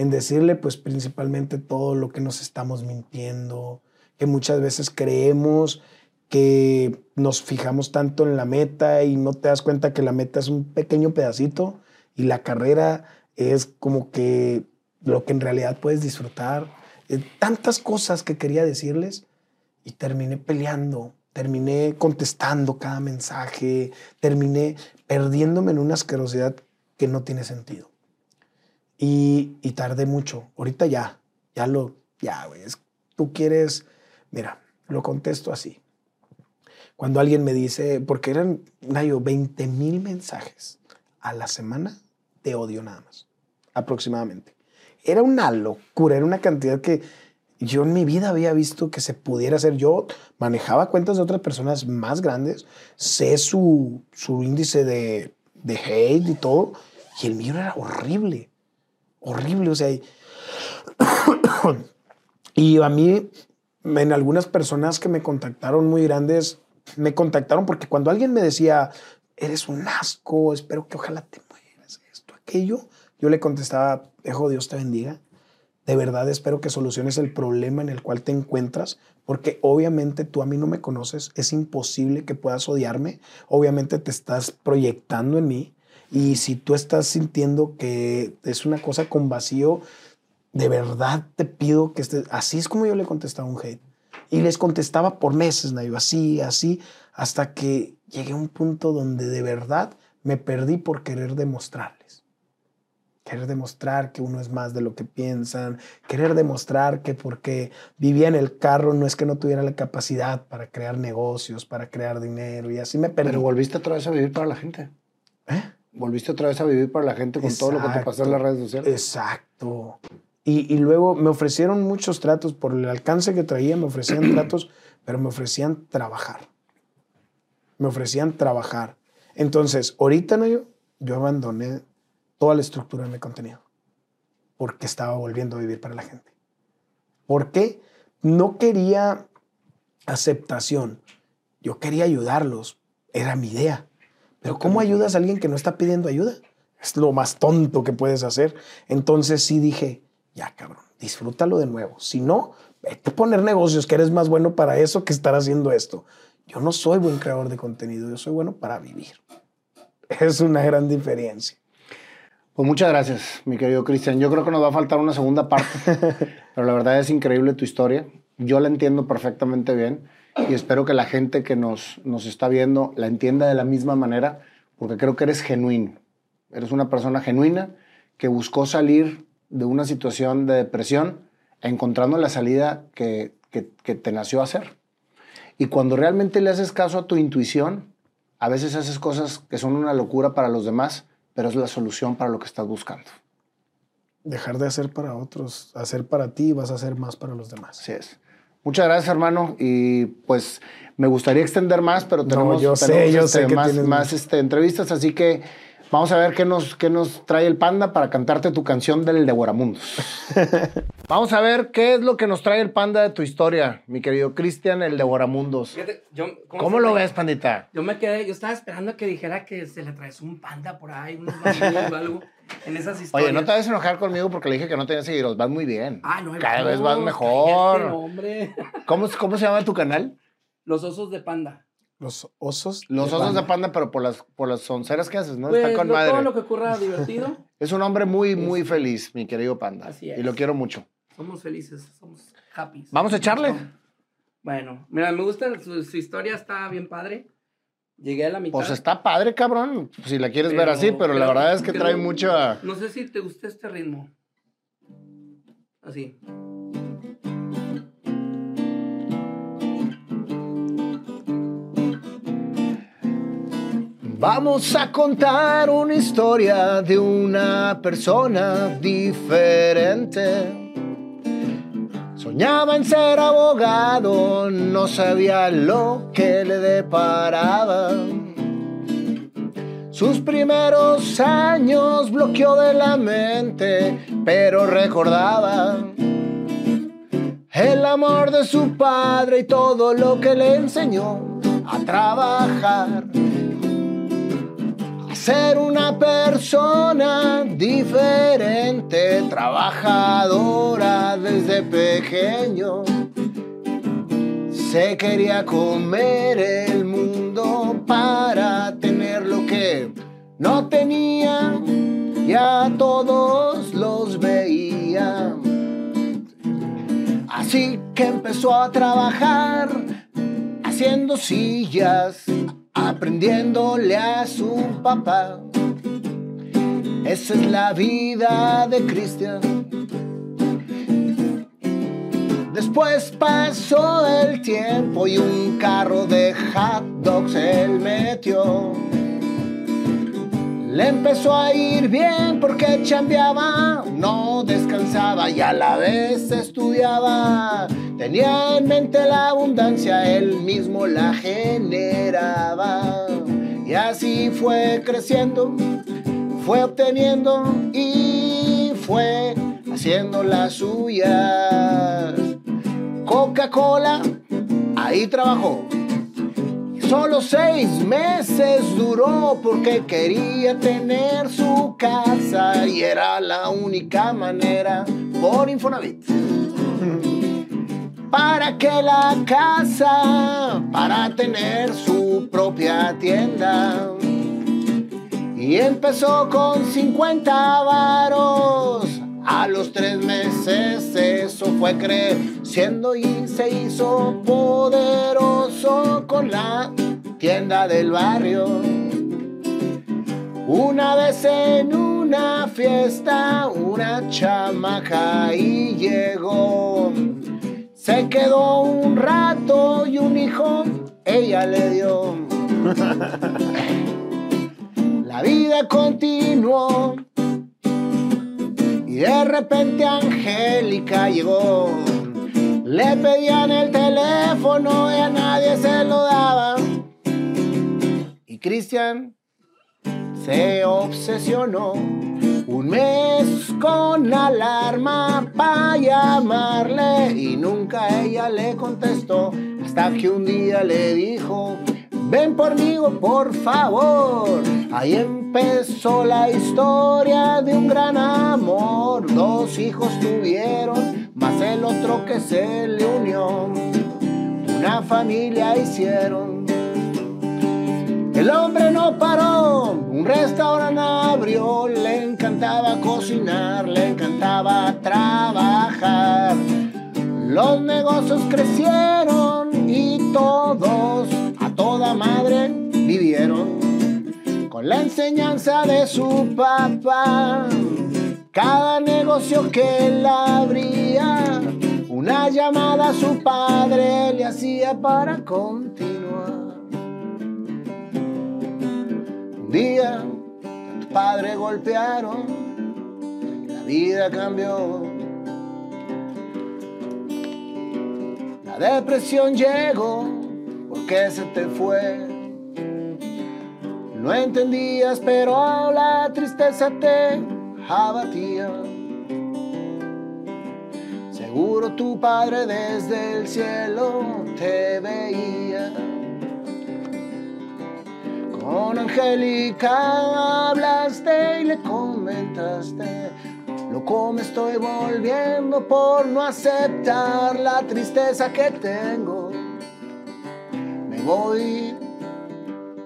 En decirle, pues, principalmente todo lo que nos estamos mintiendo. Que muchas veces creemos que nos fijamos tanto en la meta y no te das cuenta que la meta es un pequeño pedacito y la carrera es como que lo que en realidad puedes disfrutar. Eh, tantas cosas que quería decirles y terminé peleando, terminé contestando cada mensaje, terminé perdiéndome en una asquerosidad que no tiene sentido. Y, y tardé mucho. Ahorita ya, ya lo, ya, güey. Tú quieres, mira, lo contesto así. Cuando alguien me dice, porque eran, Nayo, 20 mil mensajes a la semana de odio nada más, aproximadamente. Era una locura, era una cantidad que yo en mi vida había visto que se pudiera hacer. Yo manejaba cuentas de otras personas más grandes, sé su, su índice de, de hate y todo, y el mío era horrible, horrible, o sea, y, y a mí, en algunas personas que me contactaron muy grandes, me contactaron porque cuando alguien me decía, eres un asco, espero que ojalá te mueras, esto, aquello, yo le contestaba, dejo Dios te bendiga. De verdad espero que soluciones el problema en el cual te encuentras, porque obviamente tú a mí no me conoces, es imposible que puedas odiarme, obviamente te estás proyectando en mí, y si tú estás sintiendo que es una cosa con vacío, de verdad te pido que estés, así es como yo le contestaba a un hate. Y les contestaba por meses, Nayo, así, así, hasta que llegué a un punto donde de verdad me perdí por querer demostrarles. Querer demostrar que uno es más de lo que piensan, querer demostrar que porque vivía en el carro no es que no tuviera la capacidad para crear negocios, para crear dinero y así me perdí. Pero volviste otra vez a vivir para la gente. ¿Eh? Volviste otra vez a vivir para la gente con todo lo que te pasó en las redes sociales. Exacto. Y, y, luego me ofrecieron muchos tratos, por el alcance que traía, me ofrecían tratos, pero me ofrecían trabajar. Me ofrecían trabajar. Entonces, ahorita no yo, yo abandoné toda la estructura de mi contenido, porque estaba volviendo a vivir para la gente. ¿Por qué? No quería aceptación, yo quería ayudarlos, era mi idea. Pero ¿cómo ayudas a alguien que no está pidiendo ayuda? Es lo más tonto que puedes hacer. Entonces sí dije, ya cabrón, disfrútalo de nuevo. Si no, vete a poner negocios, que eres más bueno para eso que estar haciendo esto. Yo no soy buen creador de contenido, yo soy bueno para vivir. Es una gran diferencia. Pues muchas gracias, mi querido Cristian. Yo creo que nos va a faltar una segunda parte, pero la verdad es increíble tu historia. Yo la entiendo perfectamente bien y espero que la gente que nos, nos está viendo la entienda de la misma manera, porque creo que eres genuino. Eres una persona genuina que buscó salir de una situación de depresión encontrando la salida que, que, que, te nació hacer. Y cuando realmente le haces caso a tu intuición, A veces haces cosas que son una locura para los demás, pero es la solución para lo que estás buscando. Dejar de hacer para otros, hacer para ti, vas a hacer más para los demás. Así es. Muchas gracias, hermano. Y pues me gustaría extender más, pero tenemos, yo sé, tenemos, yo este, sé que más, este, entrevistas, así que vamos a ver qué nos, qué nos trae el panda para cantarte tu canción del de Guaramundos. vamos a ver qué es lo que nos trae el panda de tu historia, mi querido Cristian, el de Guaramundos. Fíjate, yo- ¿Cómo lo ves, pandita? Yo me quedé, yo estaba esperando que dijera que se le traes un panda por ahí, unos o algo, en esas historias. Oye, no te vayas a enojar conmigo porque le dije que no tenías seguidores. Vas muy bien. Ah, no, Cada no, vez vas cállate, mejor. hombre. ¿Cómo, ¿Cómo se llama tu canal? Los osos de panda. Los osos. Los osos de panda, pero por las, por las sonceras que haces, ¿no? Pues, Está con lo- madre. todo lo que ocurra divertido, Es un hombre muy, muy feliz, mi querido panda. Así es. Y lo quiero mucho. somos felices, somos happy. Vamos a echarle. Bueno, mira, me gusta, su, su historia está bien padre. Llegué a la mitad. Pues está padre, cabrón. Si la quieres ver pero- así, pero la verdad es que pero- trae mucha. No sé si te gusta este ritmo. Así. Vamos a contar una historia de una persona diferente. Soñaba en ser abogado, no sabía lo que le deparaba. Sus primeros años bloqueó de la mente, pero recordaba el amor de su padre y todo lo que le enseñó a trabajar ser una persona diferente, trabajadora desde pequeño. Se quería comer el mundo para tener lo que no tenía y a todos los veía. Así que empezó a trabajar haciendo sillas, aprendiéndole a su papá. Esa es la vida de Cristian. Después pasó el tiempo y un carro de hot dogs él metió. Le empezó a ir bien porque chambeaba, no descansaba y a la vez estudiaba. Tenía en mente la abundancia, él mismo la generaba. Y así fue creciendo, fue obteniendo y fue haciendo las suyas. Coca-Cola, ahí trabajó. Solo seis meses duró porque quería tener su casa y era la única manera por Infonavit. Para que la casa, para tener su propia tienda. Y empezó con 50 varos. A los tres meses eso fue creciendo y se hizo poderoso con la tienda del barrio. Una vez en una fiesta, una chamaca ahí llegó. Se quedó un rato y un hijo ella le dio. La vida continuó y de repente Angélica llegó. Le pedían el teléfono y a nadie se lo daban. Y Cristian se obsesionó un mes con alarma para llamarle y nunca ella le contestó hasta que un día le dijo ven pormigo por favor. Ahí empezó la historia de un gran amor. Dos hijos tuvieron más el otro que se le unió. Una familia hicieron. El hombre no paró, un restaurante abrió, le encantaba cocinar, le encantaba trabajar. Los negocios crecieron y todos madre vivieron con la enseñanza de su papá. Cada negocio que él abría, una llamada a su padre le hacía para continuar. día a tu padre golpearon, la vida cambió. La depresión llegó porque se te fue. No entendías, pero la tristeza te abatía. Seguro tu padre desde el cielo te veía. Con Angélica hablaste y le comentaste. Loco me estoy volviendo por no aceptar la tristeza que tengo. Voy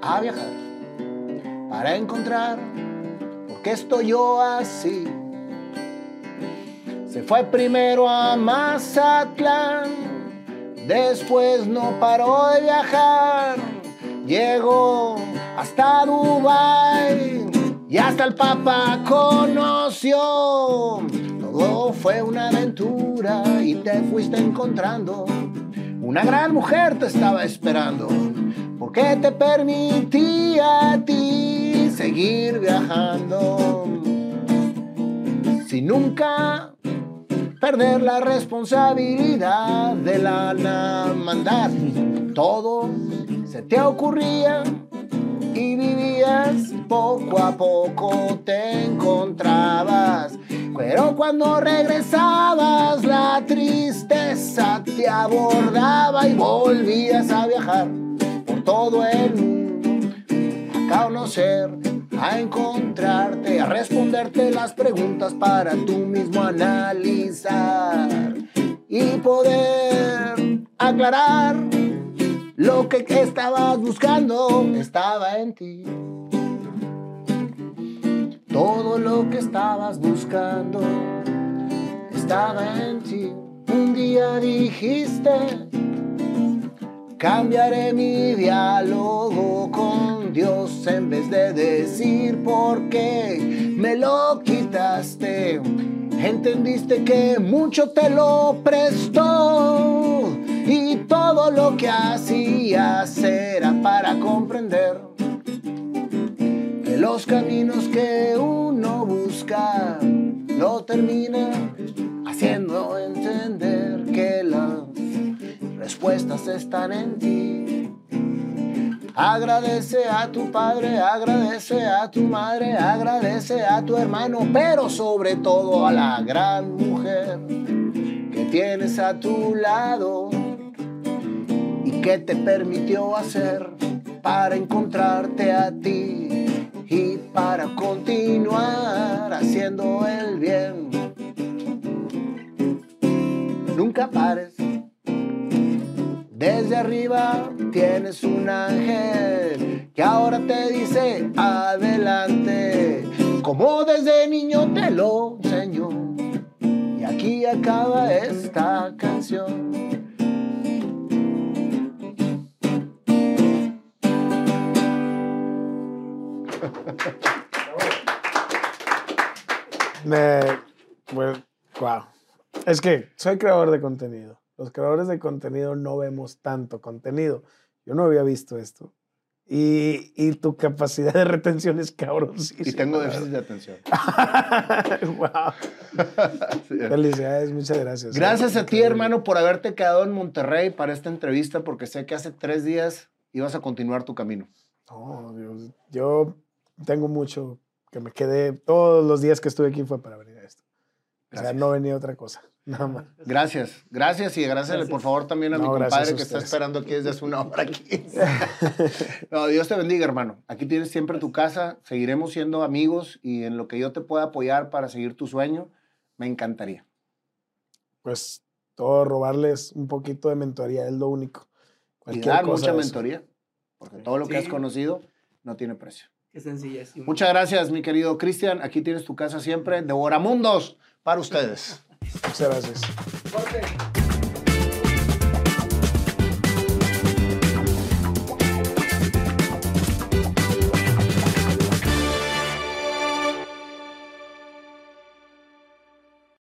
a viajar para encontrar por qué estoy yo así. Se fue primero a Mazatlán, después no paró de viajar. Llegó hasta Dubai y hasta el Papa conoció. Todo fue una aventura y te fuiste encontrando. Una gran mujer te estaba esperando porque te permitía a ti seguir viajando. Si nunca perder la responsabilidad de la hermandad. Todo se te ocurría y vivías poco a poco te encontrabas. Pero cuando regresabas la tristeza te abordaba y volvías a viajar por todo el mundo a conocer a encontrarte, a responderte las preguntas para tú mismo analizar y poder aclarar lo que estabas buscando estaba en ti. Todo lo que estabas buscando estaba en ti. Un día dijiste, cambiaré mi diálogo con Dios en vez de decir por qué me lo quitaste. Entendiste que mucho te lo prestó todo lo que hacías era para comprender que los caminos que uno busca lo termina haciendo entender que las respuestas están en ti. Agradece a tu padre, agradece a tu madre, agradece a tu hermano, pero sobre todo a la gran mujer que tienes a tu lado que te permitió hacer para encontrarte a ti y para continuar haciendo el bien. Nunca pares. Desde arriba tienes un ángel que ahora te dice adelante, como desde niño te lo enseñó. Y aquí acaba esta canción. Me, pues, wow. Es que soy creador de contenido. Los creadores de contenido no vemos tanto contenido. Yo no había visto esto. Y, y tu capacidad de retención es cabroncísima. Y tengo déficit de atención. wow. Felicidades, muchas gracias. Gracias a ti, hermano, por haberte quedado en Monterrey para esta entrevista, porque sé que hace tres días ibas a continuar tu camino. No, Dios, yo tengo mucho que me quedé. Todos los días que estuve aquí fue para venir a esto. O sea, Gracias. no venía otra cosa. Nada más. Gracias, gracias y gracias, Gracias. por favor también a mi No, gracias compadre a que está esperando aquí desde hace una hora aquí. No, Dios te bendiga, hermano. Aquí tienes siempre tu casa. Seguiremos siendo amigos y en lo que yo te pueda apoyar para seguir tu sueño, me encantaría. Pues todo robarles un poquito de mentoría es lo único. Y Cualquier dar cosa mucha mentoría, porque todo lo que has conocido no tiene precio. Qué sencillez. Muchas gracias, mi querido Cristian. Aquí tienes tu casa siempre. Devoramundos para ustedes. Muchas gracias.